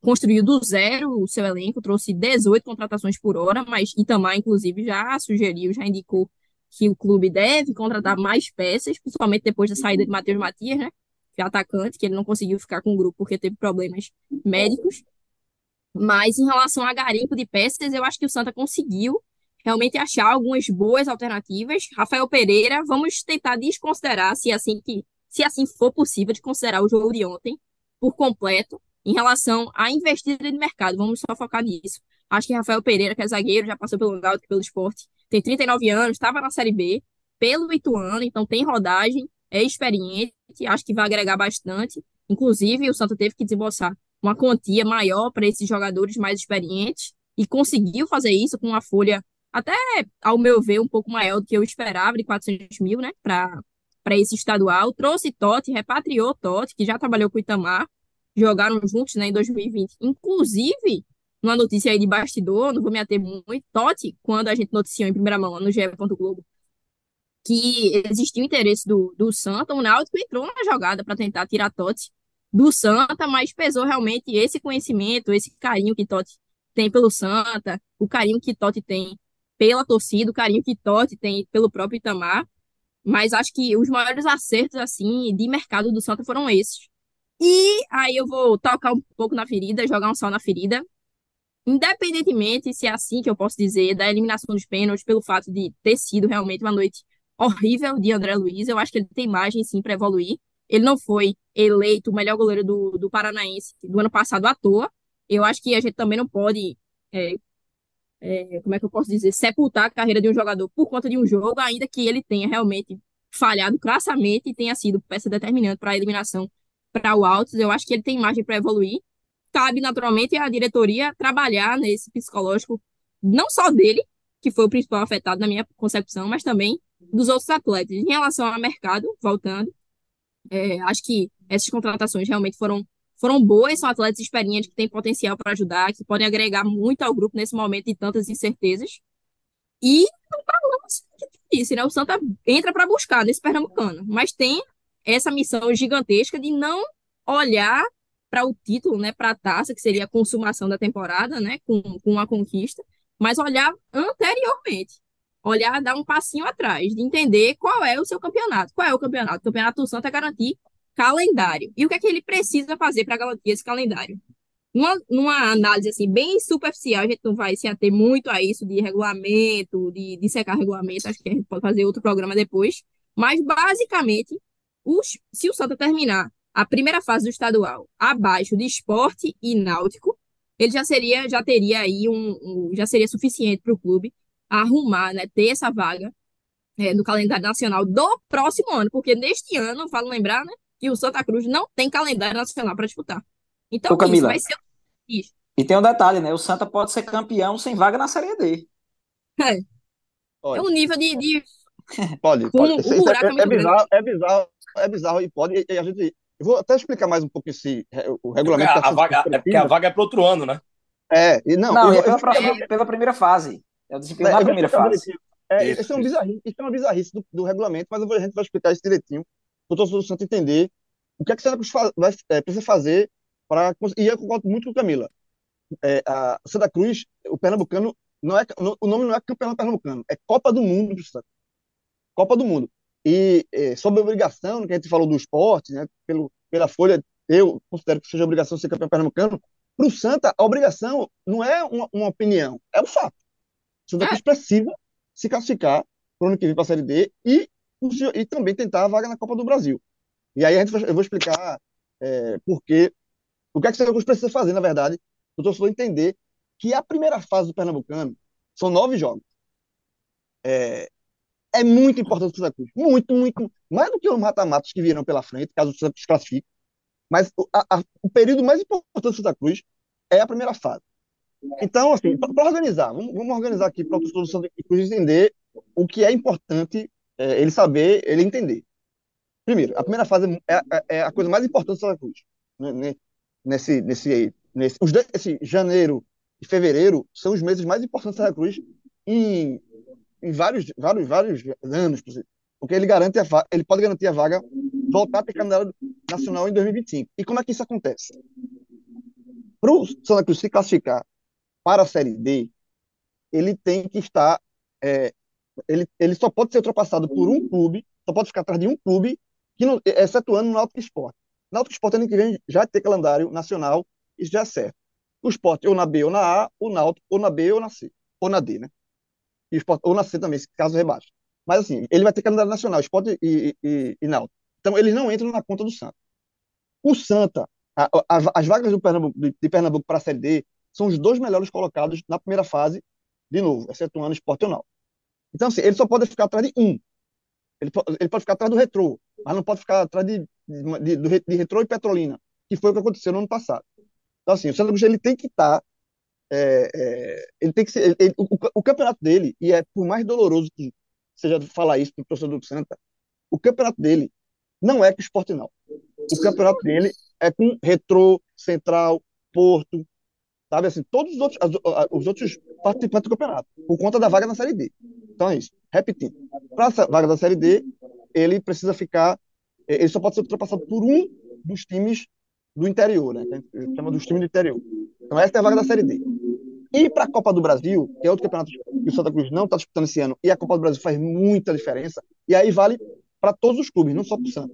S2: construiu do zero o seu elenco, trouxe 18 contratações por hora, mas Itamar, inclusive, já sugeriu, já indicou que o clube deve contratar mais peças, principalmente depois da saída de Matheus Matias, né? Que é atacante, que ele não conseguiu ficar com o grupo porque teve problemas médicos. Mas em relação a garimpo de peças, eu acho que o Santa conseguiu realmente achar algumas boas alternativas. Rafael Pereira, vamos tentar desconsiderar, se assim que se assim for possível, de considerar o jogo de ontem por completo em relação à investida de mercado. Vamos só focar nisso. Acho que Rafael Pereira, que é zagueiro, já passou pelo Náutico, pelo esporte, tem 39 anos, estava na Série B, pelo Ituano, então tem rodagem, é experiente, acho que vai agregar bastante. Inclusive, o Santa teve que desembolsar uma quantia maior para esses jogadores mais experientes e conseguiu fazer isso com uma folha até, ao meu ver, um pouco maior do que eu esperava, de 400 mil, né, para esse estadual. Trouxe Totti, repatriou Totti, que já trabalhou com o Itamar, jogaram juntos, né, em 2020. Inclusive, uma notícia aí de bastidor, não vou me ater muito, Totti, quando a gente noticiou em primeira mão no GE. Globo, que existia o interesse do, do Santa, o Náutico entrou na jogada para tentar tirar Totti do Santa, mas pesou realmente esse conhecimento, esse carinho que Totti tem pelo Santa, o carinho que Totti tem pela torcida, o carinho que Totti tem pelo próprio Itamar. Mas acho que os maiores acertos, assim, de mercado do Santa foram esses. E aí eu vou tocar um pouco na ferida, jogar um sal na ferida. Independentemente, se é assim que eu posso dizer, da eliminação dos pênaltis, pelo fato de ter sido realmente uma noite horrível de André Luiz, eu acho que ele tem margem, sim, para evoluir. Ele não foi eleito o melhor goleiro do, do Paranaense do ano passado à toa. Eu acho que a gente também não pode é, é, como é que eu posso dizer, sepultar a carreira de um jogador por conta de um jogo, ainda que ele tenha realmente falhado crassamente e tenha sido peça determinante para a eliminação para o Altos. Eu acho que ele tem margem para evoluir. Cabe naturalmente a diretoria trabalhar nesse psicológico, não só dele, que foi o principal afetado na minha concepção, mas também dos outros atletas. Em relação ao mercado, voltando, é, acho que essas contratações realmente foram foram boas, são atletas experientes que têm potencial para ajudar, que podem agregar muito ao grupo nesse momento de tantas incertezas. E não que disse, né? O Santa entra para buscar nesse Pernambucano, mas tem essa missão gigantesca de não olhar para o título, né, para a taça, que seria a consumação da temporada, né, com, com a conquista, mas olhar anteriormente. Olhar, dar um passinho atrás, de entender qual é o seu campeonato. Qual é o campeonato? O campeonato do Santa é garantir calendário. E o que é que ele precisa fazer para garantir esse calendário? Numa, numa análise assim, bem superficial, a gente não vai se ater muito a isso de regulamento, de, de secar regulamento, acho que a gente pode fazer outro programa depois. Mas, basicamente, os, se o Santa terminar a primeira fase do estadual abaixo de esporte e náutico, ele já seria, já teria aí um, um já seria suficiente para o clube arrumar, né, ter essa vaga é, no calendário nacional do próximo ano, porque neste ano, vale lembrar, né, que o Santa Cruz não tem calendário nacional para disputar. Então, Ô, Camila, isso vai ser
S3: isso. E tem um detalhe, né? O Santa pode ser campeão sem vaga na Série D.
S2: É. É um nível de. de...
S4: Pode, pode. Um, um é, é, é, bizarro, é bizarro, é bizarro e pode. E a gente eu vou até explicar mais um pouco esse o regulamento.
S1: Porque a, a vaga, é porque a vaga é para outro ano, né?
S3: É, e não, não eu, é pela, eu, pela, primeira fase. É o desempenho é, na primeira fase.
S4: É, isso, isso, é um bizarrice, isso é uma bizarrice do, do regulamento, mas a gente vai explicar isso direitinho, para o torcedor do Santos entender o que é que Santa Cruz vai, é, precisa fazer para. E eu concordo muito com Camila. É, a Santa Cruz, o Pernambucano, não é, o nome não é Campeonato Pernambucano, é Copa do Mundo para Santa. Copa do Mundo. E é, sobre obrigação, que a gente falou do esporte, né, pelo, pela Folha, eu considero que seja obrigação ser campeão pernambucano. Para o Santa, a obrigação não é uma, uma opinião, é um fato. O Santa Cruz é. precisa se classificar para o ano que vem para a Série D e, e também tentar a vaga na Copa do Brasil. E aí a gente, eu vou explicar é, por quê, o que é que o Santa Cruz precisa fazer, na verdade, o torcedor entender que a primeira fase do Pernambucano são nove jogos. É, é muito importante para o Santa Cruz. Muito, muito. Mais do que os mata-matos que virão pela frente, caso o Santa Cruz classifique. Mas a, a, o período mais importante do Santa Cruz é a primeira fase. Então, assim, para organizar, vamos, vamos, organizar aqui para o torcedor do Santa Cruz entender o que é importante é, ele saber, ele entender. Primeiro, a primeira fase é, é, é a coisa mais importante do Santa Cruz. Né? Nesse, nesse, nesse, os esse janeiro e fevereiro são os meses mais importantes do Santa Cruz em em vários, vários, vários anos, porque ele garante a ele pode garantir a vaga voltar a ter calendário nacional em 2025. E como é que isso acontece? Para o Santa Cruz se classificar para a Série D, ele tem que estar. É, ele, ele só pode ser ultrapassado por um clube, só pode ficar atrás de um clube, que não, excetuando o Náutico Esporte. Náutico Esporte ano que vem já tem calendário nacional, isso já é certo. O esporte ou na B ou na A, o Náutico ou na B ou na C, ou na D, né? E Sport, ou na C também, caso rebaixe. Mas assim, ele vai ter calendário nacional, esporte e, e, e Náutico. Então, eles não entram na conta do Santa. O Santa, a, a, as vagas do Pernambuco, de, Pernambuco para a Série D são os dois melhores colocados na primeira fase, de novo, excetuando esporte ou Náutico. Então, assim, ele só pode ficar atrás de um. Ele, ele pode ficar atrás do Retrô, mas não pode ficar atrás de, de, de, de Retrô e Petrolina, que foi o que aconteceu no ano passado. Então, assim, o Santa Cruz ele tem que estar tá é, é, ele tem que ser. Ele, o, o, campeonato dele, e é por mais doloroso que seja falar isso para o torcedor do Santa, o campeonato dele não é com o esporte, não. O campeonato dele é com Retrô, Central, Porto, sabe assim, todos os outros, os outros participantes do campeonato, por conta da vaga na Série D. Então é isso. Repetindo, para a vaga da Série D, ele precisa ficar. Ele só pode ser ultrapassado por um dos times do interior, né? A gente chama dos times do interior. Então, essa é a vaga da Série D. E para a Copa do Brasil, que é outro campeonato que o Santa Cruz não está disputando esse ano, e a Copa do Brasil faz muita diferença, e aí vale para todos os clubes, não só para o Santa.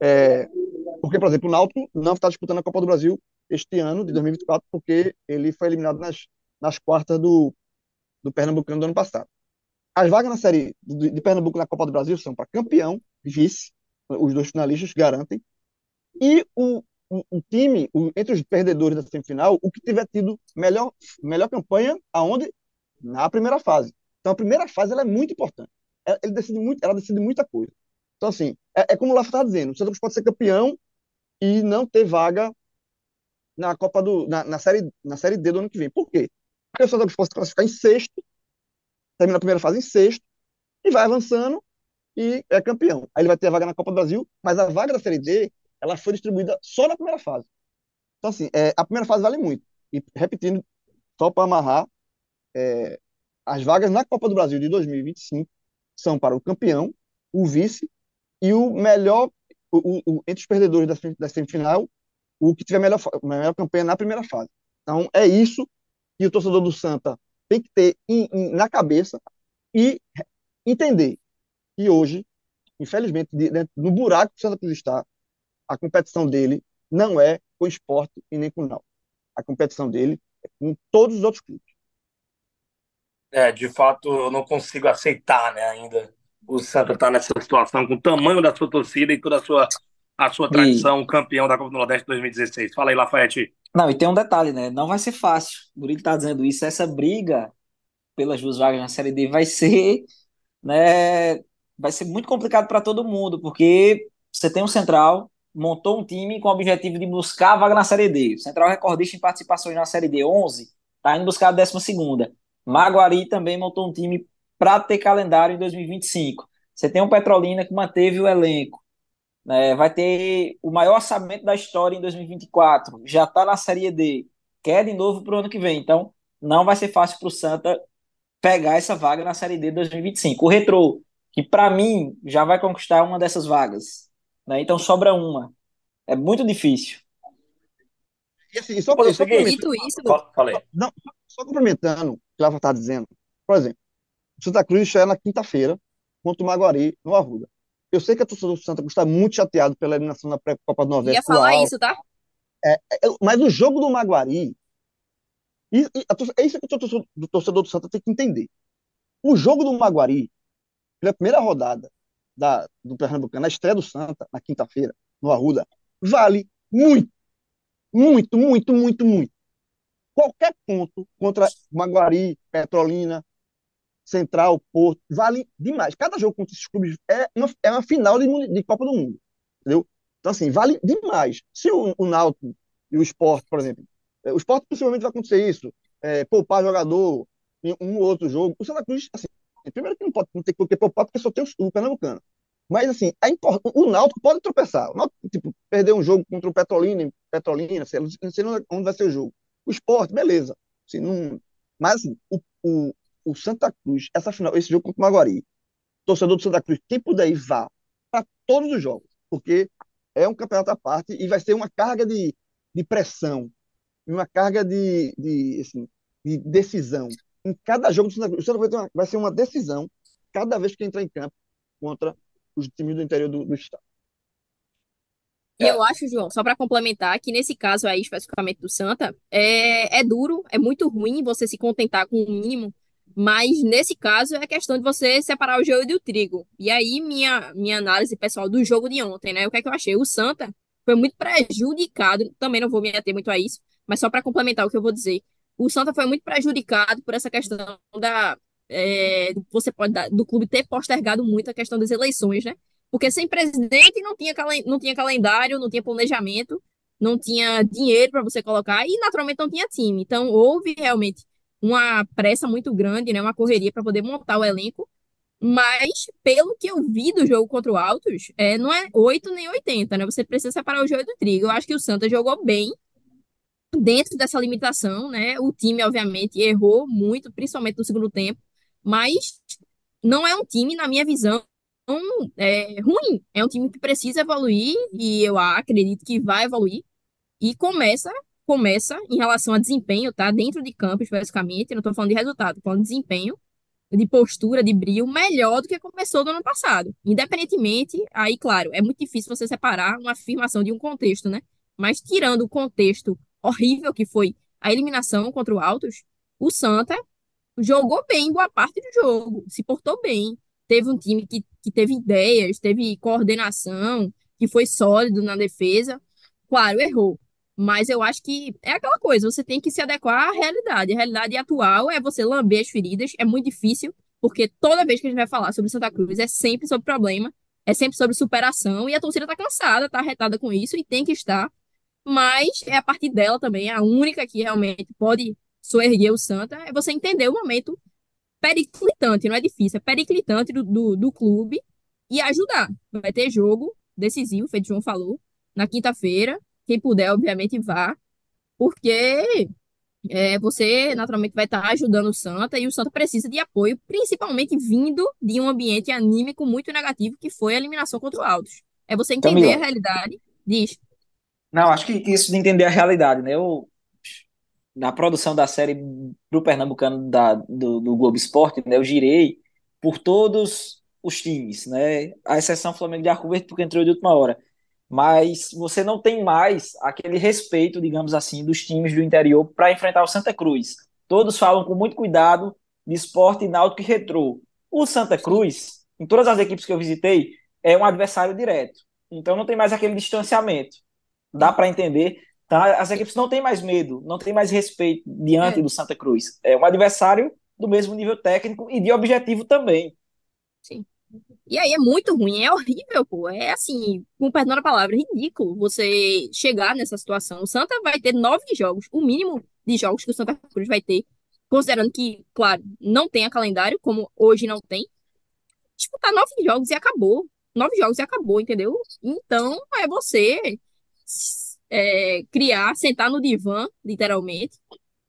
S4: É, porque, por exemplo, o Náutico não está disputando a Copa do Brasil este ano, de 2024, porque ele foi eliminado nas, nas quartas do, do Pernambucano do ano passado. As vagas na série de, de Pernambuco na Copa do Brasil são para campeão, vice, os dois finalistas garantem, e o, um, time, um, entre os perdedores da semifinal, o que tiver tido melhor, melhor campanha aonde? Na primeira fase. Então a primeira fase ela é muito importante. Ela, ele decide muito, ela decide muita coisa. Então, assim, é, é como o Lafa está dizendo, o Santos pode ser campeão e não ter vaga na Copa do. na, na, série, na série D do ano que vem. Por quê? Porque o Santos pode classificar em sexto, termina a primeira fase em sexto, e vai avançando e é campeão. Aí ele vai ter a vaga na Copa do Brasil, mas a vaga da Série D ela foi distribuída só na primeira fase. Então, assim, é, a primeira fase vale muito. E, repetindo, só para amarrar, é, as vagas na Copa do Brasil de 2025 são para o campeão, o vice e o melhor, o, o, entre os perdedores da, da semifinal o que tiver melhor, melhor campanha na primeira fase. Então, é isso que o torcedor do Santa tem que ter em, em, na cabeça e entender que hoje, infelizmente, no buraco que o Santa Cruz está, a competição dele não é com o esporte e nem com o Náutico. A competição dele é com todos os outros clubes.
S1: É, de fato, eu não consigo aceitar né, ainda o Santa estar tá nessa situação, com o tamanho da sua torcida e toda a sua, a sua tradição, e... campeão da Copa do Nordeste 2016. Fala aí, Lafayette.
S3: Não, e tem um detalhe, né? Não vai ser fácil. O Murilo está dizendo isso. Essa briga pelas duas vagas na Série D vai ser, né? Vai ser muito complicado para todo mundo, porque você tem um Central, montou um time com o objetivo de buscar a vaga na Série D. O Central recordista em participações na Série D 11, está indo buscar a 12 segunda. Maguari também montou um time para ter calendário em 2025. Você tem um Petrolina que manteve o elenco. Né? Vai ter o maior orçamento da história em 2024. Já está na Série D. Quer de novo para o ano que vem. Então, não vai ser fácil para o Santa pegar essa vaga na Série D 2025. O Retrô, que para mim já vai conquistar uma dessas vagas. Né? Então, sobra uma. É muito difícil.
S4: E assim, só, só, só isso, falei. Não, só complementando o que ela está dizendo, por exemplo, o Santa Cruz já é na quinta-feira contra o Maguari no Arruda. Eu sei que a torcida do Santa Cruz está muito chateado pela eliminação na pré-copa do Nordeste.
S2: Ia falar isso, tá?
S4: É, é, mas o jogo do Maguari e, e a, é isso que o torcedor, o torcedor do Santa tem que entender. O jogo do Maguari, pela primeira rodada da, do Pernambucano, na estreia do Santa, na quinta-feira, no Arruda, vale muito, muito, muito, muito, muito qualquer ponto contra Maguari, Petrolina, Central, Porto, vale demais. Cada jogo contra esses clubes é uma, é uma final de, de Copa do Mundo, entendeu? Então, assim, vale demais. Se o, o Náutico e o Sport, por exemplo, é, o Sport possivelmente vai acontecer isso, é, poupar jogador em um ou outro jogo. O Santa Cruz, assim, primeiro que não pode não ter que poupar porque só tem o, o Pernambucano. Mas, assim, é import... o Náutico pode tropeçar. O Náutico, tipo, perder um jogo contra o Petrolina, Petrolina, sei, não sei onde vai ser o jogo. O esporte, beleza. Assim, não... Mas assim, o, o, o Santa Cruz, essa final, esse jogo contra o Maguari, torcedor do Santa Cruz, quem puder ir, vá para todos os jogos, porque é um campeonato à parte e vai ser uma carga de, de pressão, uma carga de, de, assim, de decisão. Em cada jogo do Santa Cruz, o Santa Cruz vai, uma, vai ser uma decisão cada vez que entrar em campo contra os times do interior do, do estado.
S2: E eu acho, João, só para complementar, que nesse caso aí, especificamente do Santa, é, é duro, é muito ruim você se contentar com o mínimo, mas nesse caso é questão de você separar o joio do trigo. E aí, minha, minha análise pessoal do jogo de ontem, né? O que é que eu achei? O Santa foi muito prejudicado, também não vou me ater muito a isso, mas só para complementar o que eu vou dizer. O Santa foi muito prejudicado por essa questão da. É, você pode dar, do clube ter postergado muito a questão das eleições, né? Porque sem presidente não tinha, não tinha calendário, não tinha planejamento, não tinha dinheiro para você colocar e naturalmente não tinha time. Então houve realmente uma pressa muito grande, né, uma correria para poder montar o elenco. Mas, pelo que eu vi do jogo contra o Altos, é, não é 8 nem 80, né? Você precisa separar o jogo do trigo. Eu acho que o Santa jogou bem dentro dessa limitação, né? O time, obviamente, errou muito, principalmente no segundo tempo, mas não é um time, na minha visão, é, ruim. É um time que precisa evoluir e eu acredito que vai evoluir. E começa, começa em relação a desempenho, tá? Dentro de campo, especificamente, não estou falando de resultado, falando de desempenho, de postura, de brilho, melhor do que começou do ano passado. Independentemente, aí, claro, é muito difícil você separar uma afirmação de um contexto, né? Mas tirando o contexto horrível que foi a eliminação contra o Altos, o Santa jogou bem boa parte do jogo, se portou bem, teve um time que, que teve ideias, teve coordenação, que foi sólido na defesa. Claro, errou. Mas eu acho que é aquela coisa, você tem que se adequar à realidade. A realidade atual é você lamber as feridas, é muito difícil, porque toda vez que a gente vai falar sobre Santa Cruz é sempre sobre problema, é sempre sobre superação, e a torcida tá cansada, tá arretada com isso, e tem que estar. Mas é a partir dela também, a única que realmente pode soerguer o Santa, é você entender o momento periclitante, não é difícil, é periclitante do, do, do clube e ajudar. Vai ter jogo decisivo, feito João falou, na quinta-feira. Quem puder, obviamente, vá, porque é, você naturalmente vai estar ajudando o Santa e o Santa precisa de apoio, principalmente vindo de um ambiente anímico muito negativo que foi a eliminação contra o Altos. É você entender Camila, a realidade. Diz.
S3: Não, acho que isso de entender a realidade, né? Eu, na produção da série pro Pernambucano da, do, do Globo Esporte, né? Eu girei por todos os times, né? A exceção Flamengo de Arco Verde, porque entrou de última hora. Mas você não tem mais aquele respeito, digamos assim, dos times do interior para enfrentar o Santa Cruz. Todos falam com muito cuidado de esporte, náutico e retrô. O Santa Cruz, em todas as equipes que eu visitei, é um adversário direto. Então não tem mais aquele distanciamento. Dá para entender. Tá? As equipes não têm mais medo, não têm mais respeito diante é. do Santa Cruz. É um adversário do mesmo nível técnico e de objetivo também.
S2: Sim. E aí é muito ruim, é horrível, pô. É assim, com perdão da palavra, ridículo você chegar nessa situação. O Santa vai ter nove jogos, o mínimo de jogos que o Santa Cruz vai ter, considerando que, claro, não tem a calendário, como hoje não tem. Disputar nove jogos e acabou. Nove jogos e acabou, entendeu? Então é você é, criar, sentar no divã, literalmente,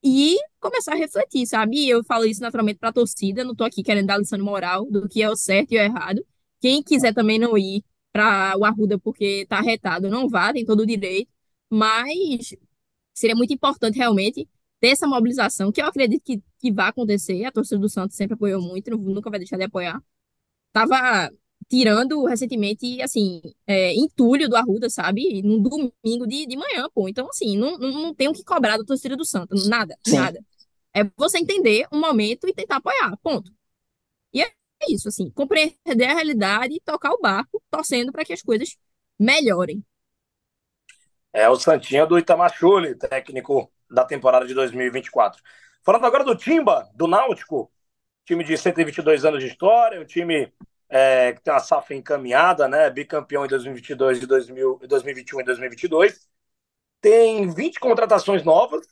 S2: e começar a refletir, sabe? E eu falo isso naturalmente para a torcida, não tô aqui querendo dar lição de moral do que é o certo e o errado. Quem quiser também não ir para o Arruda porque tá retado, não vá, tem todo o direito, mas seria muito importante realmente ter essa mobilização, que eu acredito que, que vai acontecer. A torcida do Santos sempre apoiou muito, nunca vai deixar de apoiar. Tava tirando recentemente, assim, é, entulho do Arruda, sabe? Num domingo de, de manhã, pô. Então, assim, não, não, não tem o que cobrar da torcida do Santos, nada, Sim. nada. É você entender o momento e tentar apoiar, ponto. E é isso, assim, compreender a realidade e tocar o barco, torcendo para que as coisas melhorem.
S1: É o Santinho do Itamachule, técnico da temporada de 2024. Falando agora do Timba, do Náutico, time de 122 anos de história, um time é, que tem uma safra encaminhada, né? Bicampeão em 2022 e 2021 e 2022. Tem 20 contratações novas,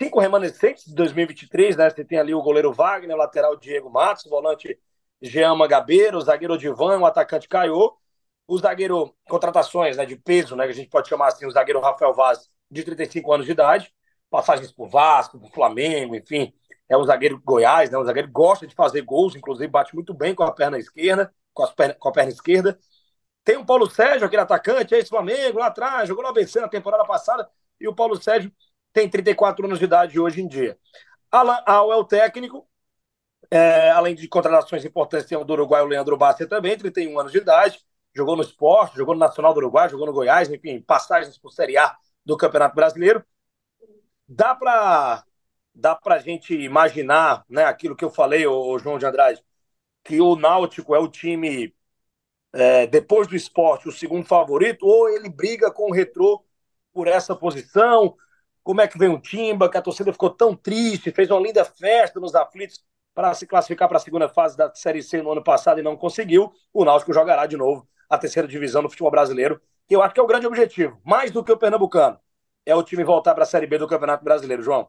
S1: cinco remanescentes de 2023, né? Você tem ali o goleiro Wagner, o lateral Diego Matos, o volante Jean Mangabeiro, o zagueiro Divan, o atacante Caio, o zagueiro contratações, né, de peso, né, que a gente pode chamar assim, o zagueiro Rafael Vaz, de 35 anos de idade, passagens por Vasco, por Flamengo, enfim, é um zagueiro Goiás, né? Um zagueiro que gosta de fazer gols, inclusive bate muito bem com a perna esquerda, com, as perna, com a perna esquerda. Tem o Paulo Sérgio, aquele atacante, esse Flamengo, lá atrás, jogou no ABC na temporada passada, e o Paulo Sérgio tem 34 anos de idade hoje em dia. Alan Al é o técnico, é, além de contratações importantes, tem o do Uruguai, o Leandro Bassi também, 31 anos de idade, jogou no esporte, jogou no Nacional do Uruguai, jogou no Goiás, enfim, passagens por Série A do Campeonato Brasileiro. Dá para dá para a gente imaginar, né, aquilo que eu falei, o João de Andrade, que o Náutico é o time, é, depois do esporte, o segundo favorito, ou ele briga com o Retrô por essa posição? Como é que vem o Timba, que a torcida ficou tão triste, fez uma linda festa nos aflitos para se classificar para a segunda fase da Série C no ano passado e não conseguiu. O Náutico jogará de novo a terceira divisão do futebol brasileiro, que eu acho que é o grande objetivo, mais do que o Pernambucano. É o time voltar para a Série B do Campeonato Brasileiro, João.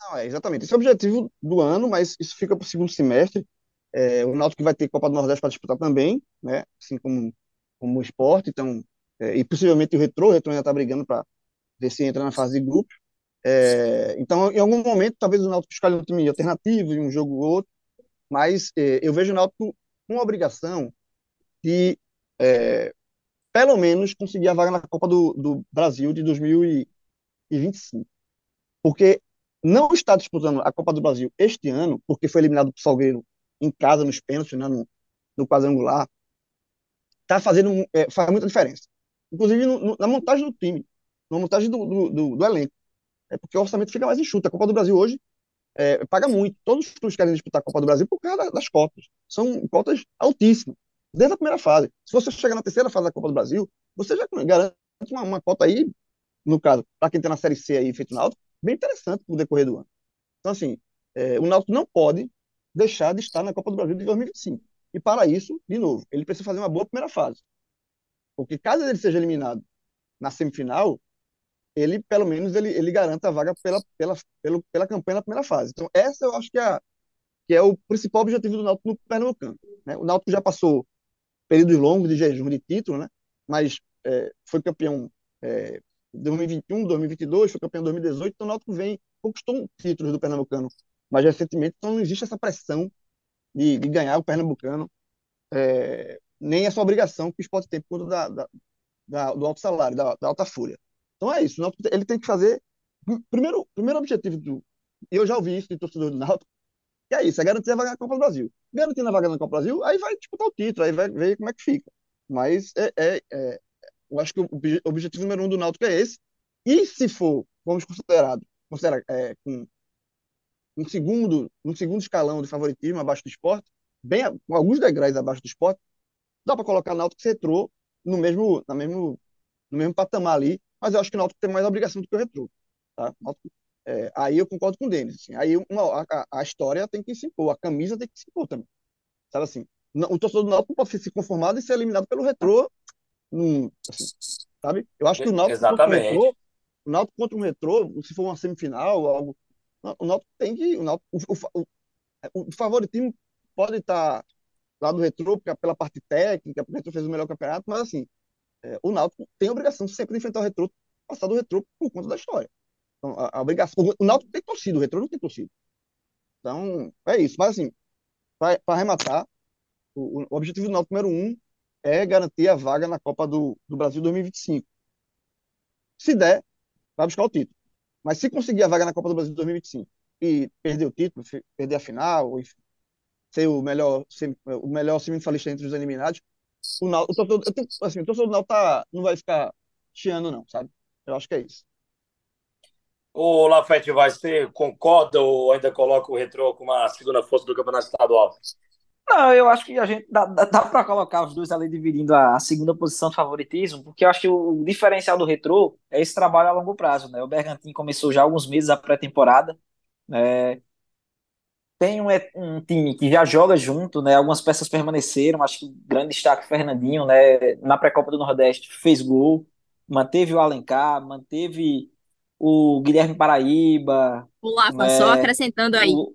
S4: Não, é exatamente. Esse é o objetivo do ano, mas isso fica para o segundo semestre. É, o Náutico vai ter Copa do Nordeste para disputar também, né? Assim como, como o esporte, então, é, e possivelmente o Retrô, o Retrô ainda está brigando para ver se entra na fase de grupo. É, então, em algum momento, talvez o Náutico escolha um time alternativo um jogo ou outro, mas é, eu vejo o Náutico com a obrigação de, é, pelo menos, conseguir a vaga na Copa do, do Brasil de 2025. Porque não está disputando a Copa do Brasil este ano, porque foi eliminado para o Salgueiro em casa, nos pênaltis, né, no, no quadrangular, está fazendo é, faz muita diferença. Inclusive no, no, na montagem do time, na montagem do, do, do, do, elenco. É porque o orçamento fica mais enxuto. A Copa do Brasil hoje é, paga muito. Todos os clubes querem disputar a Copa do Brasil por causa das cotas. São cotas altíssimas, desde a primeira fase. Se você chegar na terceira fase da Copa do Brasil, você já garante uma, uma cota aí, no caso, para quem tem na Série C aí feito na alta, bem interessante no decorrer do ano. Então, assim, é, o Náutico não pode deixar de estar na Copa do Brasil de 2025. E para isso, de novo, ele precisa fazer uma boa primeira fase. Porque caso ele seja eliminado na semifinal, ele, pelo menos, ele, ele garanta a vaga pela, pela, pela, pela campanha na primeira fase. Então, essa eu acho que é, que é o principal objetivo do Náutico no Pernambucano. Né? O Náutico já passou períodos longos de jejum de título, né? mas é, foi campeão é, 2021, 2022, foi campeão em 2018, então o Náutico vem, conquistou títulos do Pernambucano mais recentemente, então não existe essa pressão de, de ganhar o Pernambucano, é, nem essa obrigação que o esporte tem por conta da, da, da, do alto salário, da, da alta fúria. Então é isso. Ele tem que fazer. Primeiro, primeiro objetivo do. Eu já ouvi isso de torcedor do Náutico, que é isso, é garantir a vaga na Copa do Brasil. Garantindo a vaga na Copa do Brasil, aí vai disputar o título, aí vai ver como é que fica. Mas é, é, é eu acho que o objetivo número um do Náutico é esse. E se for, vamos considerar, considerar é, com um segundo, um segundo escalão de favoritismo abaixo do esporte, bem, com alguns degraus abaixo do esporte, dá para colocar Náutico e Retrô no mesmo, na mesmo, no mesmo patamar ali, mas eu acho que o Náutico tem mais obrigação do que o Retrô. Tá? É, aí eu concordo com o Denis. Assim, aí uma, a, a, história tem que se impor, a camisa tem que se impor também. Sabe assim? O torcedor do Náutico pode se conformado e ser eliminado pelo Retrô. Assim, sabe? Eu acho que o Náutico contra o Retrô, o Náutico contra um Retrô, se for uma semifinal, algo, o Náutico tem que. O, Náutico, o, o, o, o favoritismo pode estar lá do Retrô pela parte técnica, porque o Retrô fez o melhor campeonato, mas assim, é, o Náutico tem a obrigação sempre de enfrentar o Retrô, passar do Retrô por conta da história. Então, a, a obrigação, o Náutico tem torcido, o Retrô não tem torcido. Então, é isso. Mas assim, para arrematar, o, o, objetivo do Náutico número um é garantir a vaga na Copa do, do Brasil 2025. Se der, vai buscar o título. Mas se conseguir a vaga na Copa do Brasil 2025 e perder o título, perder a final, enfim, ser o melhor, ser, o melhor semifinalista entre os eliminados, o, Náutico, o, torcedor, tenho, assim, o torcedor do Náutico tá, não vai ficar chiando, não, sabe? Eu acho que é isso.
S1: O Lafete, vai, você concorda ou ainda coloca o Retrô como a segunda força do campeonato estadual?
S3: Não, eu acho que a gente dá, dá, dá para colocar os dois ali dividindo a, a, segunda posição de favoritismo, porque eu acho que o, o, diferencial do Retrô é esse trabalho a longo prazo, né? O Bergantin começou já há alguns meses a pré-temporada, né? tem um, um, time que já joga junto, né? Algumas peças permaneceram, acho que o grande destaque Fernandinho, né? Na pré-copa do Nordeste fez gol, manteve o Alencar, manteve o Guilherme Paraíba.
S2: O Lafa, né? só acrescentando aí. O,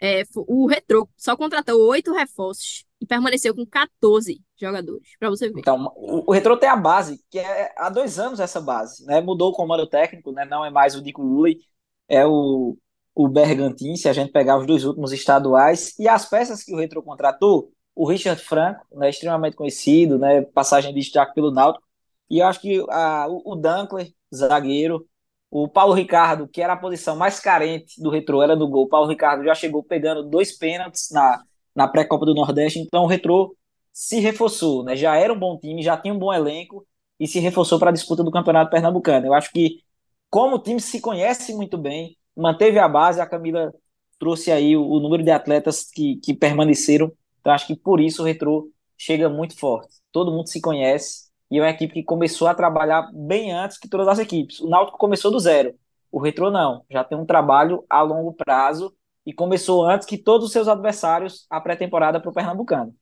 S2: é, o Retro só contratou oito reforços e permaneceu com 14 jogadores, para você ver.
S3: Então, o, Retro tem a base, que é há dois anos essa base, né? Mudou o comando técnico, né? Não é mais o Dico Lully, é o o Bergantin, se a gente pegar os dois últimos estaduais, e as peças que o Retro contratou, o Richard Franco, né, extremamente conhecido, né, passagem de destaque pelo Náutico, e eu acho que a, o, o Dunkler, zagueiro, o Paulo Ricardo, que era a posição mais carente do Retro, era do gol, o Paulo Ricardo já chegou pegando dois pênaltis na, na pré-copa do Nordeste, então o Retro se reforçou, né, já era um bom time, já tinha um bom elenco, e se reforçou para a disputa do Campeonato Pernambucano. Eu acho que, como o time se conhece muito bem, manteve a base, a Camila trouxe aí o, o número de atletas que, que permaneceram, então acho que por isso o Retro chega muito forte. Todo mundo se conhece e é uma equipe que começou a trabalhar bem antes que todas as equipes. O Náutico começou do zero, o Retro não, já tem um trabalho a longo prazo e começou antes que todos os seus adversários a pré-temporada para o Pernambucano.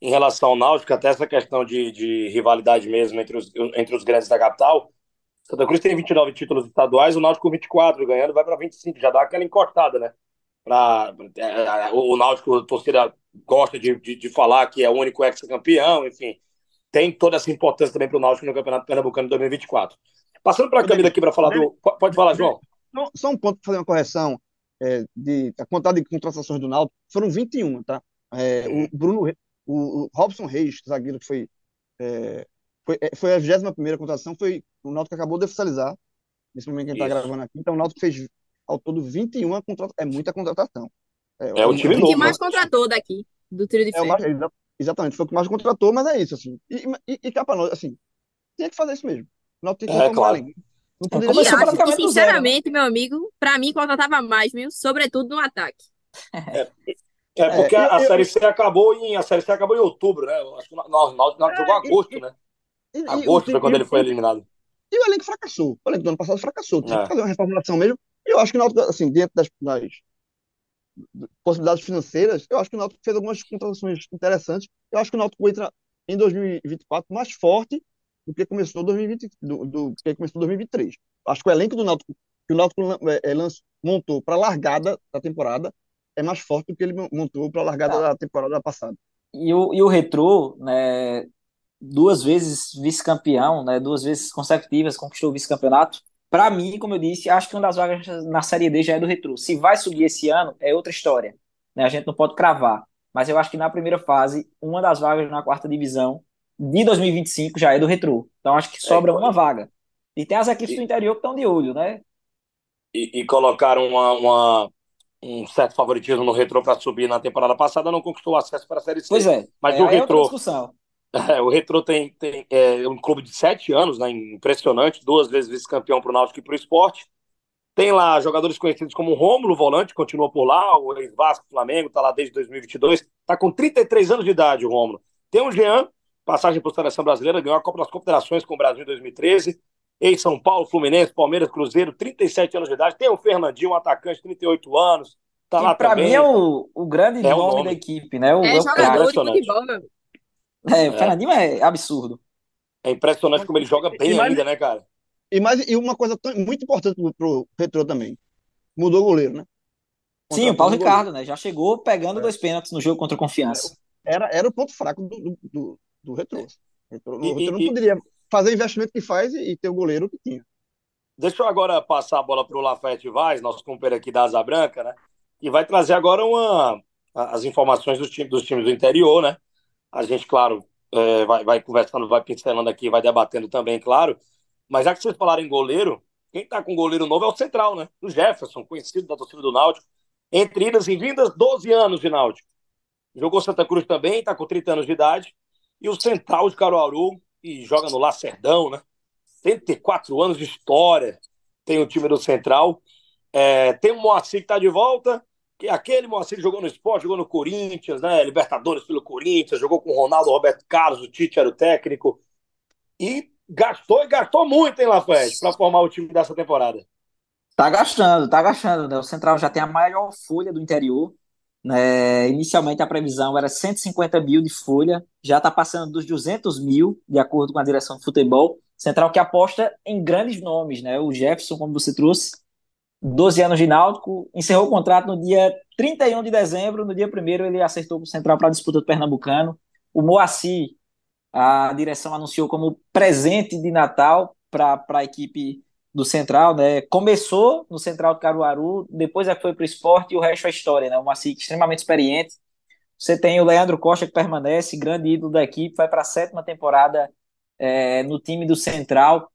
S1: Em relação ao Náutico, até essa questão de, de rivalidade mesmo entre os, entre os grandes da capital, Santa Cruz tem 29 títulos estaduais, o Náutico com 24 ganhando vai para 25, já dá aquela encortada, né? Pra, é, o Náutico, a torcida gosta de, de, de falar que é o único ex-campeão, enfim. Tem toda essa importância também para o Náutico no Campeonato Pernambucano de 2024. Passando para a Camila aqui para falar do. Pode falar, João.
S4: Só um ponto para fazer uma correção. É, de, a quantidade de contratações do Náutico foram 21, tá? É, o Bruno, o, o Robson Reis, zagueiro que foi é, foi, é, foi a 21 primeira contratação, foi o Náutico acabou de oficializar, nesse momento que a gente está gravando aqui, então o Náutico fez ao todo 21 contratações, é muita contratação.
S1: É, é o time novo.
S2: que mais né? contratou daqui, do trio de ferro.
S4: É exatamente, foi o que mais contratou, mas é isso, assim. E, e, e cá nós, assim, tinha que fazer isso mesmo. O Náutico tinha que é, claro.
S2: Não poderia e acho sinceramente, zero, meu amigo, para mim contratava mais, viu? Sobretudo no ataque.
S1: É, é porque a, a Série C acabou em a Série C acabou em outubro, né? Acho que o Náutico jogou agosto, né? E, Agosto foi quando ele foi eliminado.
S4: E o elenco fracassou. O elenco do ano passado fracassou. Tinha é. que fazer uma reformulação mesmo. E eu acho que assim, dentro das, das, possibilidades financeiras, eu acho que o Náutico fez algumas contratações interessantes. Eu acho que o Náutico entra em 2024 mais forte do que começou 2020, do, do que começou 2023. Acho que o elenco do Náutico que o Náutico é, é, montou para a largada da temporada é mais forte do que ele montou para a largada tá. da temporada passada.
S3: E o, e o Retrô, né, duas vezes vice-campeão, né, duas vezes consecutivas, conquistou o vice-campeonato. Para mim, como eu disse, acho que uma das vagas na Série D já é do Retro. Se vai subir esse ano, é outra história. Né? A gente não pode cravar. Mas eu acho que na primeira fase, uma das vagas na quarta divisão de 2025 já é do Retro. Então acho que sobra é, uma vaga. E tem as equipes do interior que estão de olho, né?
S1: E, e colocaram uma, uma, um certo favoritismo no Retro para subir na temporada passada, não conquistou acesso para a Série C.
S3: Pois é,
S1: mas
S3: é,
S1: o Retro.
S3: É,
S1: o Retro tem, tem é, um clube de sete anos, né, impressionante, duas vezes vice-campeão para o Náutico e para o esporte. Tem lá jogadores conhecidos como o Rômulo, volante, continua por lá, o ex-Vasco Flamengo, está lá desde 2022, está com 33 anos de idade o Rômulo. Tem o Jean, passagem por seleção brasileira, ganhou a Copa das Confederações com o Brasil em 2013, ex-São Paulo, Fluminense, Palmeiras, Cruzeiro, 37 anos de idade. Tem o Fernandinho, um atacante, 38 anos, tá
S3: que
S1: lá
S3: pra
S1: também.
S3: mim é o, o grande
S1: É o
S3: nome,
S1: nome.
S3: da equipe, né? O,
S2: É
S3: é
S2: jogador
S3: cara.
S2: de futebol, meu.
S3: É, o Fernandinho é absurdo.
S1: É impressionante como ele joga bem
S4: E mais-
S1: ainda, né, cara?
S4: E, mais, e uma coisa tão- muito importante pro, pro Retrô também. Mudou o goleiro, né?
S3: Sim, o Paulo Ricardo, né? Já chegou pegando dois pênaltis no jogo contra o Confiança.
S4: Era, era o ponto fraco do, do, do, do Retrô. Retrô-
S1: E-
S4: o Retrô não
S1: e-
S4: poderia fazer o investimento que faz e, e ter o goleiro que tinha.
S1: Deixa eu agora passar a bola para o Lafayette Vaz, nosso companheiro aqui da Asa Branca, né? E vai trazer agora uma, as informações dos times, dos times do interior, né? A gente, claro, é, vai, vai conversando, vai pincelando aqui, vai debatendo também, claro. Mas já que vocês falaram em goleiro, quem tá com goleiro novo é o Central, né? O Jefferson, conhecido da torcida do Náutico. Entre idas e vindas, 12 anos de Náutico. Jogou Santa Cruz também, tá com 30 anos de idade. E o Central de Caruaru, que joga no Lacerdão, né? 104 anos de história tem o time do Central. É, tem o Moacir que está de volta, que aquele Moacir jogou no esporte, jogou no Corinthians, né? Libertadores pelo Corinthians, jogou com o Ronaldo Roberto Carlos, o Tite era o técnico. E gastou e gastou muito, hein, Lafayette, para formar o time dessa temporada.
S3: Tá gastando, tá gastando, né? O Central já tem a maior folha do interior. Né? Inicialmente a previsão era 150 mil de folha, já tá passando dos 200 mil, de acordo com a direção de futebol. Central que aposta em grandes nomes, né? O Jefferson, como você trouxe, 12 anos de Náutico, encerrou o contrato no dia 31 de dezembro, no dia 1 ele acertou com o Central para a disputa do Pernambucano. O Moacir, a direção anunciou como presente de Natal para a equipe do Central, né? Começou no Central de Caruaru, depois é que foi para o esporte e o resto é história, né? O Moacir extremamente experiente. Você tem o Leandro Costa que permanece, grande ídolo da equipe, vai para a sétima temporada é, no time do Central.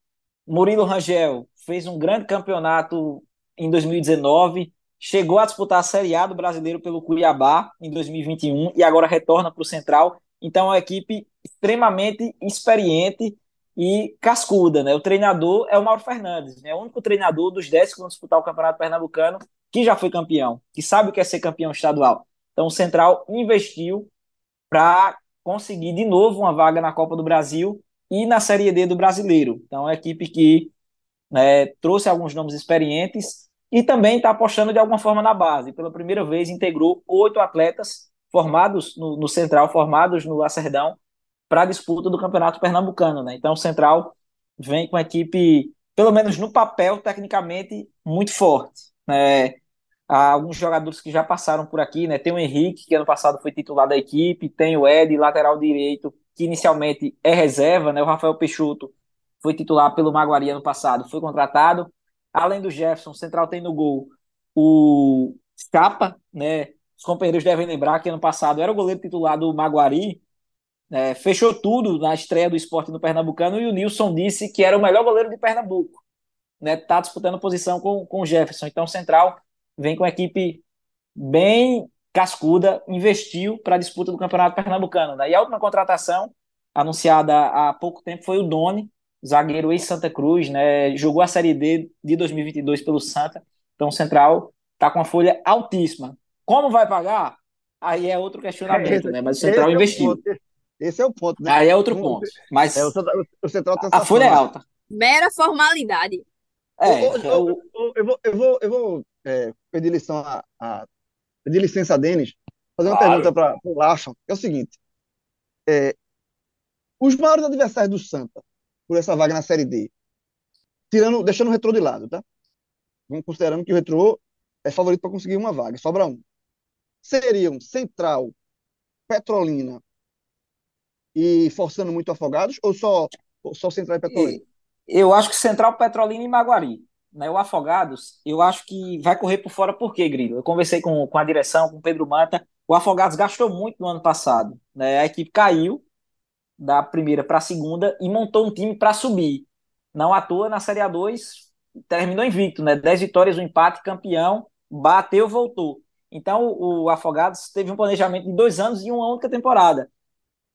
S3: Murilo Rangel fez um grande campeonato em 2019, chegou a disputar a Série A do Brasileiro pelo Cuiabá em 2021 e agora retorna para o Central. Então, é uma equipe extremamente experiente e cascuda, né? O treinador é o Mauro Fernandes, né? O único treinador dos 10 que vão disputar o Campeonato Pernambucano que já foi campeão, que sabe o que é ser campeão estadual. Então, o Central investiu para conseguir de novo uma vaga na Copa do Brasil e na Série D do Brasileiro. Então, é uma equipe que né, trouxe alguns nomes experientes e também está apostando de alguma forma na base. Pela primeira vez, integrou oito atletas formados no, no Central, formados no Lacerdão, para a disputa do Campeonato Pernambucano. Né? Então, o Central vem com a equipe, pelo menos no papel, tecnicamente, muito forte. Né? Há alguns jogadores que já passaram por aqui, né? Tem o Henrique, que ano passado foi titular da equipe, tem o Ed, lateral direito, que inicialmente é reserva, né? O Rafael Peixoto foi titular pelo Maguari ano passado, foi contratado. Além do Jefferson, o Central tem no gol o Scapa, né? Os companheiros devem lembrar que ano passado era o goleiro titular do Maguari, né? fechou tudo na estreia do esporte no Pernambucano e o Nilson disse que era o melhor goleiro de Pernambuco. Né? Tá disputando posição com, com o Jefferson. Então o Central vem com a equipe bem cascuda, investiu para a disputa do Campeonato Pernambucano. Né? E a última contratação, anunciada há pouco tempo, foi o Doni, zagueiro ex-Santa Cruz, né? jogou a Série D de 2022 pelo Santa. Então o Central está com uma folha altíssima. Como vai pagar? Aí é outro questionamento,
S4: Esse-
S3: né? Mas o Central
S4: esse é o
S3: investiu.
S4: ponto. Esse é o ponto, né?
S3: Aí é outro ponto. Mas
S4: É, o, Central- o Central tem
S3: a folha é alta.
S2: Mera formalidade.
S3: É, é o-
S4: ô, Eu vou, eu vou, eu vou é, pedir lição a, a- pedir licença a Denis, fazer uma
S1: Claro.
S4: pergunta para o Larson, que é o seguinte: é, os maiores adversários do Santa por essa vaga na Série D, tirando, deixando o retrô de lado, tá? Vamos considerando que o retrô é favorito para conseguir uma vaga, sobra um. Seriam Central, Petrolina e forçando muito afogados, ou só, ou só Central e Petrolina?
S3: eu acho que Central, Petrolina e Maguari. Né? O Afogados, eu acho que vai correr por fora por quê, Grilo? Eu conversei com, com a direção, com o Pedro Manta. O Afogados gastou muito no ano passado. Né? A equipe caiu da primeira para a segunda e montou um time para subir. não atua na Série A2, terminou invicto, né? 10 vitórias, um empate, campeão, bateu, voltou. Então, o Afogados teve um planejamento de dois anos e uma única temporada.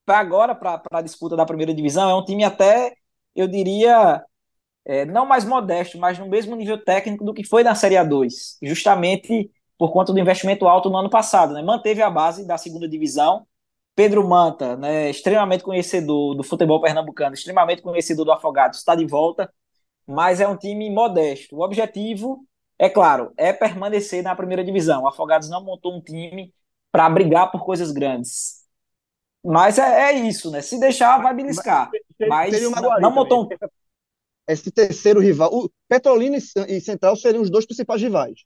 S3: Para agora, para a disputa da primeira divisão, é um time até, eu diria, é, não mais modesto, mas no mesmo nível técnico do que foi na Série A2, justamente por conta do investimento alto no ano passado. Né? Manteve a base da segunda divisão. Pedro Manta, né, extremamente conhecedor do futebol pernambucano, extremamente conhecedor do Afogados, está de volta, mas é um time modesto. O objetivo é claro, é permanecer na primeira divisão. O Afogados não montou um time para brigar por coisas grandes. Mas é, é, isso, né? Se deixar, vai beliscar. Mas, mas não, não montou um...
S4: Esse terceiro rival. O Petrolina e Central seriam os dois principais rivais.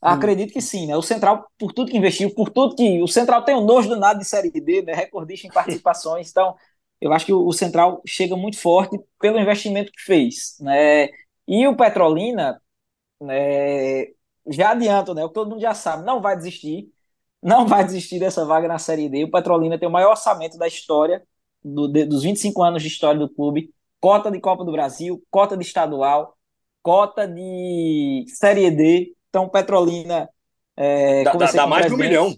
S3: Acredito que sim, né? O Central, por tudo que investiu, por tudo que. O Central tem um nojo do nada de Série D, né? Recordista em participações. Então, eu acho que o Central chega muito forte pelo investimento que fez, né? E o Petrolina, é, já adianto, né? O que todo mundo já sabe, não vai desistir, não vai desistir dessa vaga na Série D. O Petrolina tem o maior orçamento da história, do, de, dos 25 anos de história do clube, cota de Copa do Brasil, cota de estadual, cota de Série D. Então, Petrolina. É,
S1: dá, dá mais de um milhão.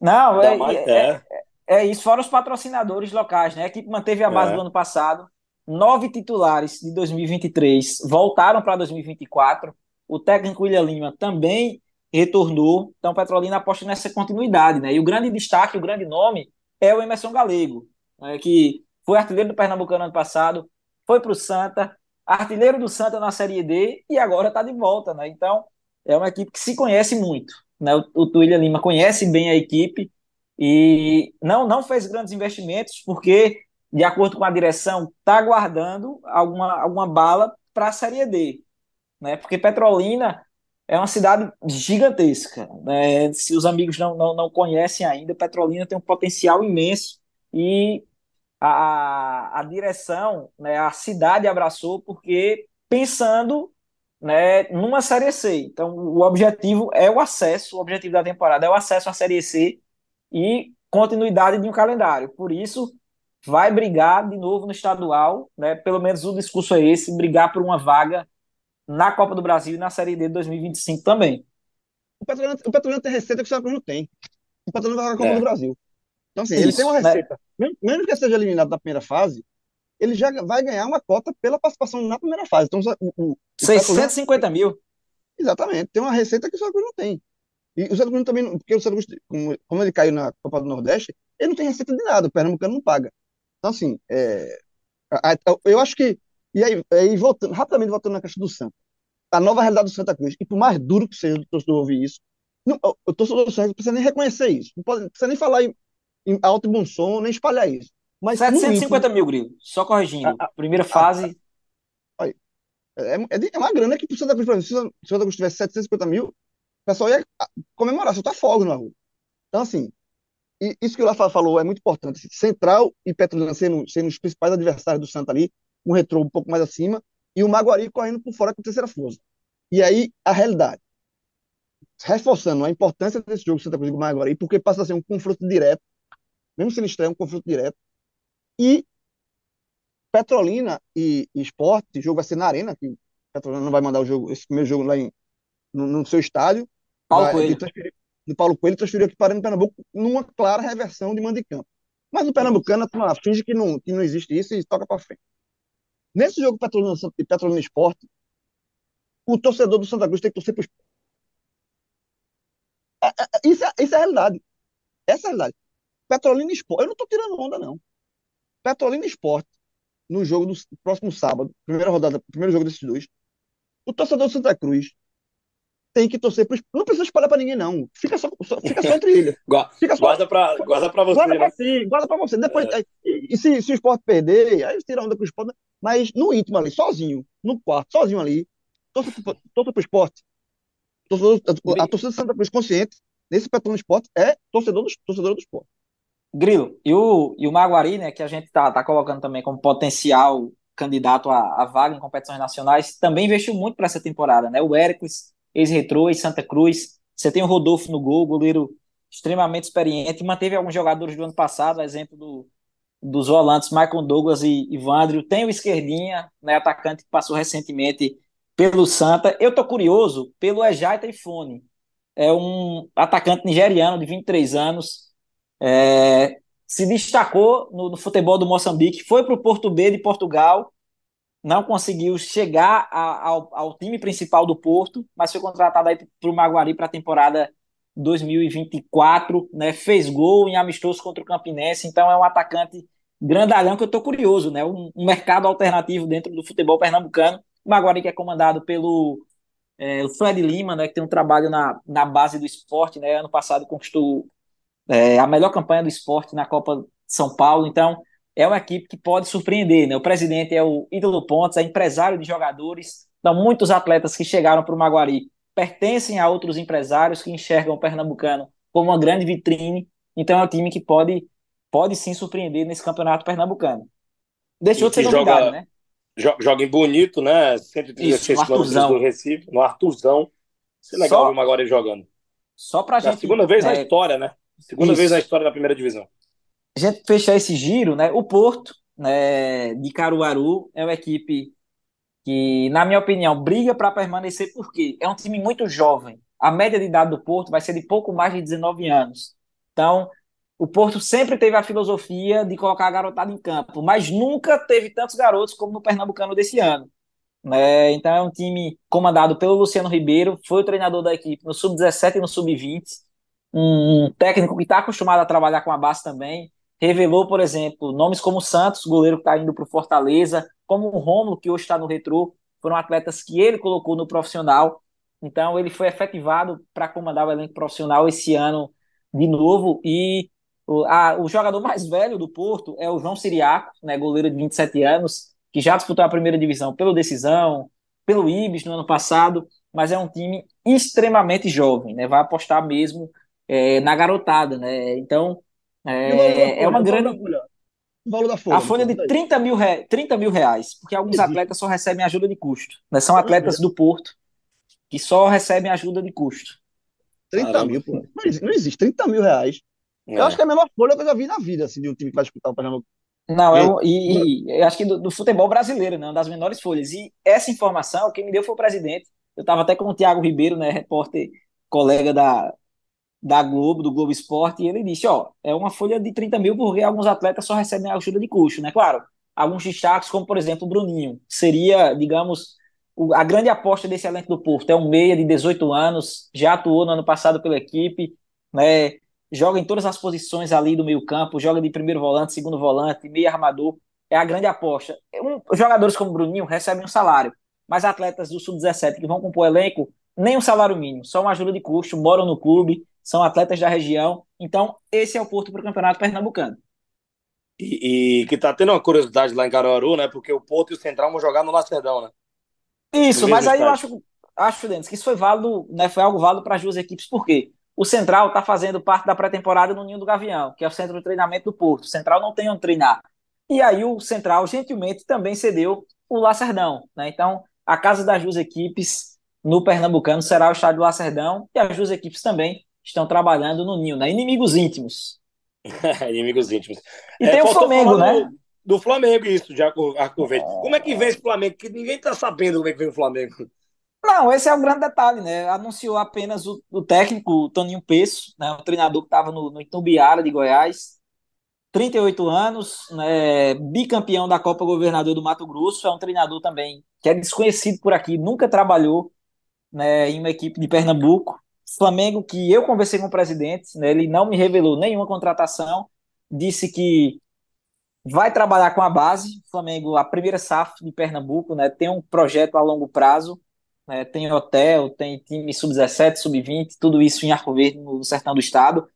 S3: Não, é, mais, é, é, é, isso, fora os patrocinadores locais, né? A equipe manteve a base é. do ano passado. Nove titulares de 2023 voltaram para 2024. O técnico William Lima também retornou. Então, Petrolina aposta nessa continuidade, né? E o grande destaque, o grande nome é o Emerson Galego, né? que foi artilheiro do Pernambucano ano passado, foi para o Santa, artilheiro do Santa na Série D e agora está de volta, né? Então, é uma equipe que se conhece muito, né? O, o William Lima conhece bem a equipe e não, não fez grandes investimentos porque, de acordo com a direção, está guardando alguma, alguma bala para a Série D né? Porque Petrolina é uma cidade gigantesca, né? Se os amigos não, não, não conhecem ainda, Petrolina tem um potencial imenso e a, a direção, né, a cidade abraçou porque pensando né, numa Série C. Então, o objetivo é o acesso, o objetivo da temporada é o acesso à Série C e continuidade de um calendário. Por isso, vai brigar de novo no estadual, né? Pelo menos o discurso é esse, brigar por uma vaga na Copa do Brasil e na Série D de 2025 também.
S4: O Petrolina, o Petrolina tem receita que o Santa não tem. O Petrolina vai na Copa é. do Brasil. Então, assim, Isso, ele tem uma né? receita. Né? Mesmo, que seja eliminado na primeira fase, ele já vai ganhar uma cota pela participação na primeira fase. Então, o, o,
S3: 650 mil.
S4: Exatamente. Tem uma receita que o Santa Cruz não tem. E o Santa Cruz também, porque o Santa Cruz, como, como, ele caiu na Copa do Nordeste, ele não tem receita de nada. O Pernambucano não paga. Então, assim, é, eu acho que e aí, aí voltando, rapidamente voltando na questão do Santa. A nova realidade do Santa Cruz, e por mais duro que seja o torcedor ouvir isso, não, o torcedor do Santa não precisa nem reconhecer isso. Não, pode, não precisa nem falar em, em, alto e bom som, nem espalhar isso.
S3: Mas 750 mil, Grilo. Só corrigindo. A, a, Primeira fase.
S4: A, é, é, é, uma grana que pro Santa Cruz, por exemplo, se o Santa Cruz tivesse 750 mil, o pessoal ia comemorar, soltar fogo na rua. Então, assim, isso que o Rafa falou é muito importante. Central e Petrolina sendo, sendo os principais adversários do Santa ali, um retrô um pouco mais acima, e o Maguari correndo por fora com a terceira força. E aí, a realidade. Reforçando a importância desse jogo Santa Cruz o Maguari, porque passa a ser um confronto direto, mesmo se ele estreia, um confronto direto. E Petrolina e, e Esporte, o jogo vai ser na Arena, que Petrolina não vai mandar o jogo, esse primeiro jogo lá em, no, no seu estádio.
S3: Paulo vai, Coelho.
S4: No Paulo Coelho transferiu aqui para o Pernambuco numa clara reversão de mando de campo. Mas no Pernambucano, a finge que não, que não existe isso e toca para frente. Nesse jogo Petrolina e Petrolina Esporte, o torcedor do Santa Cruz tem que torcer para o é, é, é, isso, é, isso é a realidade. Essa é a realidade. Petrolina Esporte. Eu não estou tirando onda, não. Petrolina Esporte, no jogo do próximo sábado, primeira rodada, primeiro jogo desses dois, o torcedor do Santa Cruz tem que torcer para Não precisa espalhar para ninguém, não. Fica só, só, fica só entre eles.
S1: Fica só, guarda para guarda pra você.
S4: Guarda
S1: né?
S4: para si, guarda para você. Depois, é. e, e se, se o esporte perder, aí tira onda com o esporte. Mas no íntimo ali, sozinho, no quarto, sozinho ali, torça para o esporte. Torcedor, a, a torcida do Santa Cruz consciente, nesse Petróleo Esporte, é torcedor do, torcedor do esporte.
S3: Grilo, e o, e o Maguari, né, que a gente tá, tá colocando também como potencial candidato a vaga em competições nacionais, também investiu muito para essa temporada, né? O Hércules ex-retrô e Santa Cruz. Você tem o Rodolfo no gol, goleiro extremamente experiente, manteve alguns jogadores do ano passado, exemplo do, dos volantes Michael Douglas e Ivandro. Tem o Esquerdinha, né, atacante que passou recentemente pelo Santa. Eu tô curioso pelo Ejai Taifone. É um atacante nigeriano de 23 anos. É, se destacou no, no, futebol do Moçambique, foi para o Porto B de Portugal, não conseguiu chegar a, ao, ao, time principal do Porto, mas foi contratado aí para o Maguari para a temporada 2024, né? Fez gol em amistoso contra o Campinense, então é um atacante grandalhão que eu estou curioso, né? Um, um, mercado alternativo dentro do futebol pernambucano. O Maguari que é comandado pelo é, Fred Lima, né? Que tem um trabalho na, na base do esporte, né? Ano passado conquistou é, a melhor campanha do esporte na Copa de São Paulo, então é uma equipe que pode surpreender, né? O presidente é o Ídolo Pontes, é empresário de jogadores, então muitos atletas que chegaram para o Maguari pertencem a outros empresários que enxergam o Pernambucano como uma grande vitrine. Então é um time que pode, pode sim surpreender nesse campeonato pernambucano. Deixou de ser novidade, joga, né?
S1: Joga em bonito, né? 136 quilômetros do Recife, no Artuzão. Isso é legal Só... ver o Maguari jogando.
S3: Só pra é gente.
S1: A segunda vez é... na história, né? Segunda Isso. vez na história da primeira divisão.
S3: A gente fechar esse giro, né? O Porto, né, de Caruaru, é uma equipe que, na minha opinião, briga para permanecer porque é um time muito jovem. A média de idade do Porto vai ser de pouco mais de 19 anos. Então, o Porto sempre teve a filosofia de colocar a garotada em campo, mas nunca teve tantos garotos como no Pernambucano desse ano. Né? Então, é um time comandado pelo Luciano Ribeiro, foi o treinador da equipe no Sub-17 e no Sub-20. Um técnico que está acostumado a trabalhar com a base também. Revelou, por exemplo, nomes como Santos, goleiro que está indo para o Fortaleza, como o Romulo, que hoje está no Retrô, foram atletas que ele colocou no profissional. Então, ele foi efetivado para comandar o elenco profissional esse ano de novo. E o, a, o jogador mais velho do Porto é o João Siriaco, né, goleiro de 27 anos, que já disputou a primeira divisão pelo Decisão, pelo Ibis no ano passado, mas é um time extremamente jovem, né, vai apostar mesmo é, na garotada. Né, então, é, é uma grande.
S4: O valor da folha.
S3: A folha de 30 mil, re... 30 mil reais, porque alguns Existe. atletas só recebem ajuda de custo. Né? São atletas do Porto que só recebem ajuda de custo.
S4: 30 Caramba. mil, pô. Não existe, não existe 30 mil reais. É. Eu acho que é a menor folha que eu já vi na vida, assim, de um time que vai disputar o Pernambuco.
S3: Não, eu, e, e eu acho que do, do, futebol brasileiro, né, uma das menores folhas. E essa informação, quem me deu foi o presidente. Eu estava até com o Tiago Ribeiro, né, repórter, colega da, da Globo, do Globo Esporte, e ele disse, ó, é uma folha de 30 mil porque alguns atletas só recebem ajuda de custo, né? Claro, alguns destaques, como por exemplo o Bruninho, seria, digamos, a grande aposta desse elenco do Porto. É um meia de 18 anos, já atuou no ano passado pela equipe, né? Joga em todas as posições ali do meio campo, joga de primeiro volante, segundo volante, meio armador. É a grande aposta. Um, jogadores como o Bruninho recebem um salário, mas atletas do Sub-17 que vão compor o elenco, nem um salário mínimo, só uma ajuda de custo, moram no clube, são atletas da região. Então, esse é o Porto para o Campeonato Pernambucano.
S1: E, e, que tá tendo uma curiosidade lá em Caruaru, né? Porque o Porto e o Central vão jogar no Lacerdão, né?
S3: Isso, mas aí estádio. eu acho, acho que isso foi válido, né? Foi algo válido para as duas equipes, por quê? O Central está fazendo parte da pré-temporada no Ninho do Gavião, que é o centro de treinamento do Porto. O Central não tem onde treinar. E aí o Central, gentilmente, também cedeu o Lacerdão, né? Então, a casa das duas equipes no Pernambucano será o estádio Lacerdão e as duas equipes também estão trabalhando no ninho, né? Inimigos íntimos.
S1: Inimigos íntimos.
S3: E é, tem o Flamengo, né?
S1: Do, do Flamengo, isso, de Arco, Arco Verde. É... Como é que vem esse Flamengo? Que ninguém tá sabendo como é que vem o Flamengo.
S3: Não, esse é o grande detalhe, né? Anunciou apenas o, o técnico, o Toninho Peço, né? o treinador que estava no, no Itumbiara de Goiás, 38 anos, né? bicampeão da Copa Governador do Mato Grosso, é um treinador também que é desconhecido por aqui, nunca trabalhou né, em uma equipe de Pernambuco, Flamengo, que eu conversei com o presidente, né, ele não me revelou nenhuma contratação, disse que vai trabalhar com a base. Flamengo, a primeira SAF de Pernambuco, né, tem um projeto a longo prazo, né, tem hotel, tem time sub-17, sub-20, tudo isso em Arco Verde, no sertão do estado.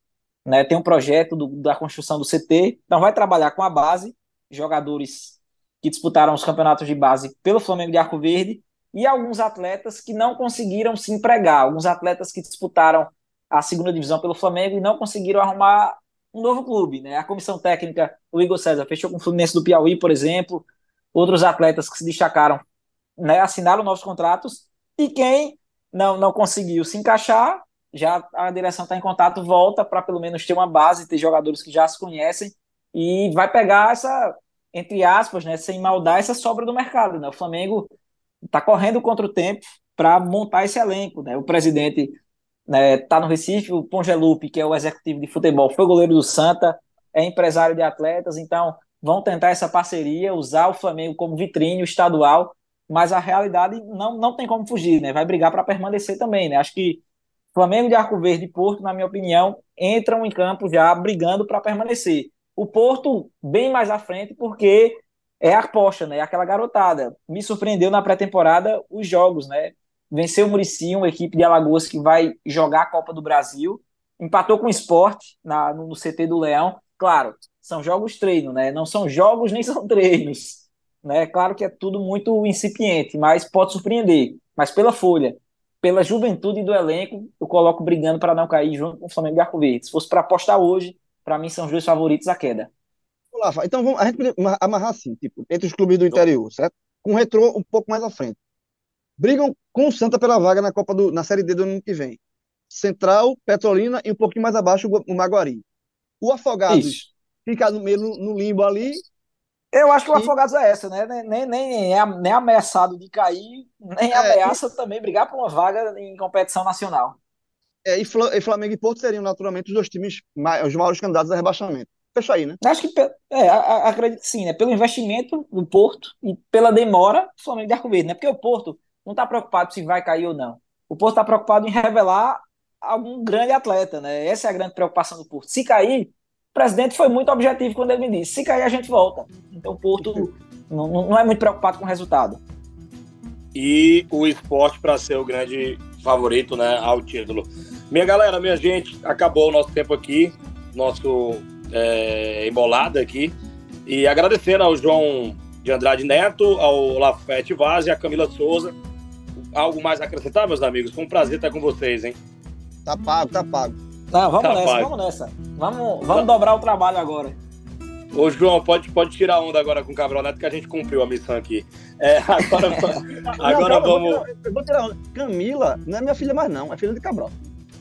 S3: Né, tem um projeto do, da construção do CT, então vai trabalhar com a base, jogadores que disputaram os campeonatos de base pelo Flamengo de Arco Verde e alguns atletas que não conseguiram se empregar, alguns atletas que disputaram a segunda divisão pelo Flamengo e não conseguiram arrumar um novo clube, né? A comissão técnica, o Igor César, fechou com o Fluminense do Piauí, por exemplo, outros atletas que se destacaram, né, assinaram novos contratos, e quem não, não conseguiu se encaixar, já a direção está em contato, volta para pelo menos ter uma base, ter jogadores que já se conhecem e vai pegar essa, entre aspas, né, sem maldade, essa sobra do mercado. Né? O Flamengo está correndo contra o tempo para montar esse elenco. Né? O presidente está né, tá no Recife, o Pongelupe, que é o executivo de futebol, foi goleiro do Santa, é empresário de atletas, então vão tentar essa parceria, usar o Flamengo como vitrine estadual, mas a realidade não, não tem como fugir, né? Vai brigar para permanecer também, né? Acho que Flamengo de Arco Verde e Porto, na minha opinião, entram em campo já brigando para permanecer. O Porto bem mais à frente, porque é a aposta, né? É aquela garotada. Me surpreendeu na pré-temporada os jogos, né? Venceu o Murici, uma equipe de Alagoas que vai jogar a Copa do Brasil. Empatou com o esporte na, no CT do Leão. Claro, são jogos treino, né? Não são jogos nem são treinos. Né? Claro que é tudo muito incipiente, mas pode surpreender. Mas pela folha, pela juventude do elenco, eu coloco brigando para não cair junto com o Flamengo e Arco Verde. Se fosse para apostar hoje, para mim são os dois favoritos à queda.
S4: Então vamos, a gente pode amarrar assim, tipo, entre os clubes do interior, certo? Com o retrô um pouco mais à frente. Brigam com o Santa pela vaga na Copa do, na Série D do ano que vem. Central, Petrolina e um pouquinho mais abaixo o Maguari. O Afogados Isso. fica no meio no limbo ali.
S3: Eu acho que o e... Afogados é essa, né? Nem, nem, nem, é, nem ameaçado de cair, nem é, ameaça e... também brigar por uma vaga em competição nacional.
S4: É, e Flamengo e Porto seriam naturalmente os dois times, os maiores candidatos a rebaixamento. Fecha aí, né?
S3: Acho que, é, acredito que sim, né? Pelo investimento do Porto e pela demora, o Flamengo de Arco Verde, né? Porque o Porto não está preocupado se vai cair ou não. O Porto está preocupado em revelar algum grande atleta, né? Essa é a grande preocupação do Porto. Se cair, o presidente foi muito objetivo quando ele me disse: se cair, a gente volta. Então o Porto não, não é muito preocupado com o resultado.
S1: E o esporte para ser o grande favorito né, ao título. Minha galera, minha gente, acabou o nosso tempo aqui, nosso é, embolada aqui. E agradecendo ao João de Andrade Neto, ao Lafete Vaz e a Camila Souza. Algo mais a acrescentar, meus amigos? Foi um prazer estar com vocês, hein?
S4: Tá pago, tá pago.
S3: Tá, vamos tá nessa, pago. vamos nessa. Vamos, vamos tá. dobrar o trabalho agora.
S1: Ô, João, pode, pode tirar onda agora com o Cabral Neto, que a gente cumpriu a missão aqui. É, agora agora não, vamos.
S4: Eu vou tirar onda. Camila não é minha filha mais, não, é filha de Cabral.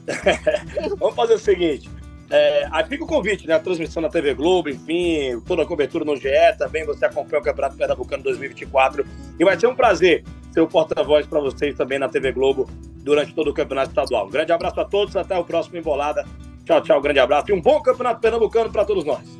S1: vamos fazer o seguinte: é, aí fica o convite, né? A transmissão na TV Globo, enfim, toda a cobertura no GE, também você acompanha o Campeonato Pernambucano 2024. E vai ser um prazer ser o porta-voz para vocês também na TV Globo durante todo o Campeonato Estadual. Um grande abraço a todos, até o próximo Embolada. Tchau, tchau, grande abraço e um bom Campeonato Pernambucano para todos nós.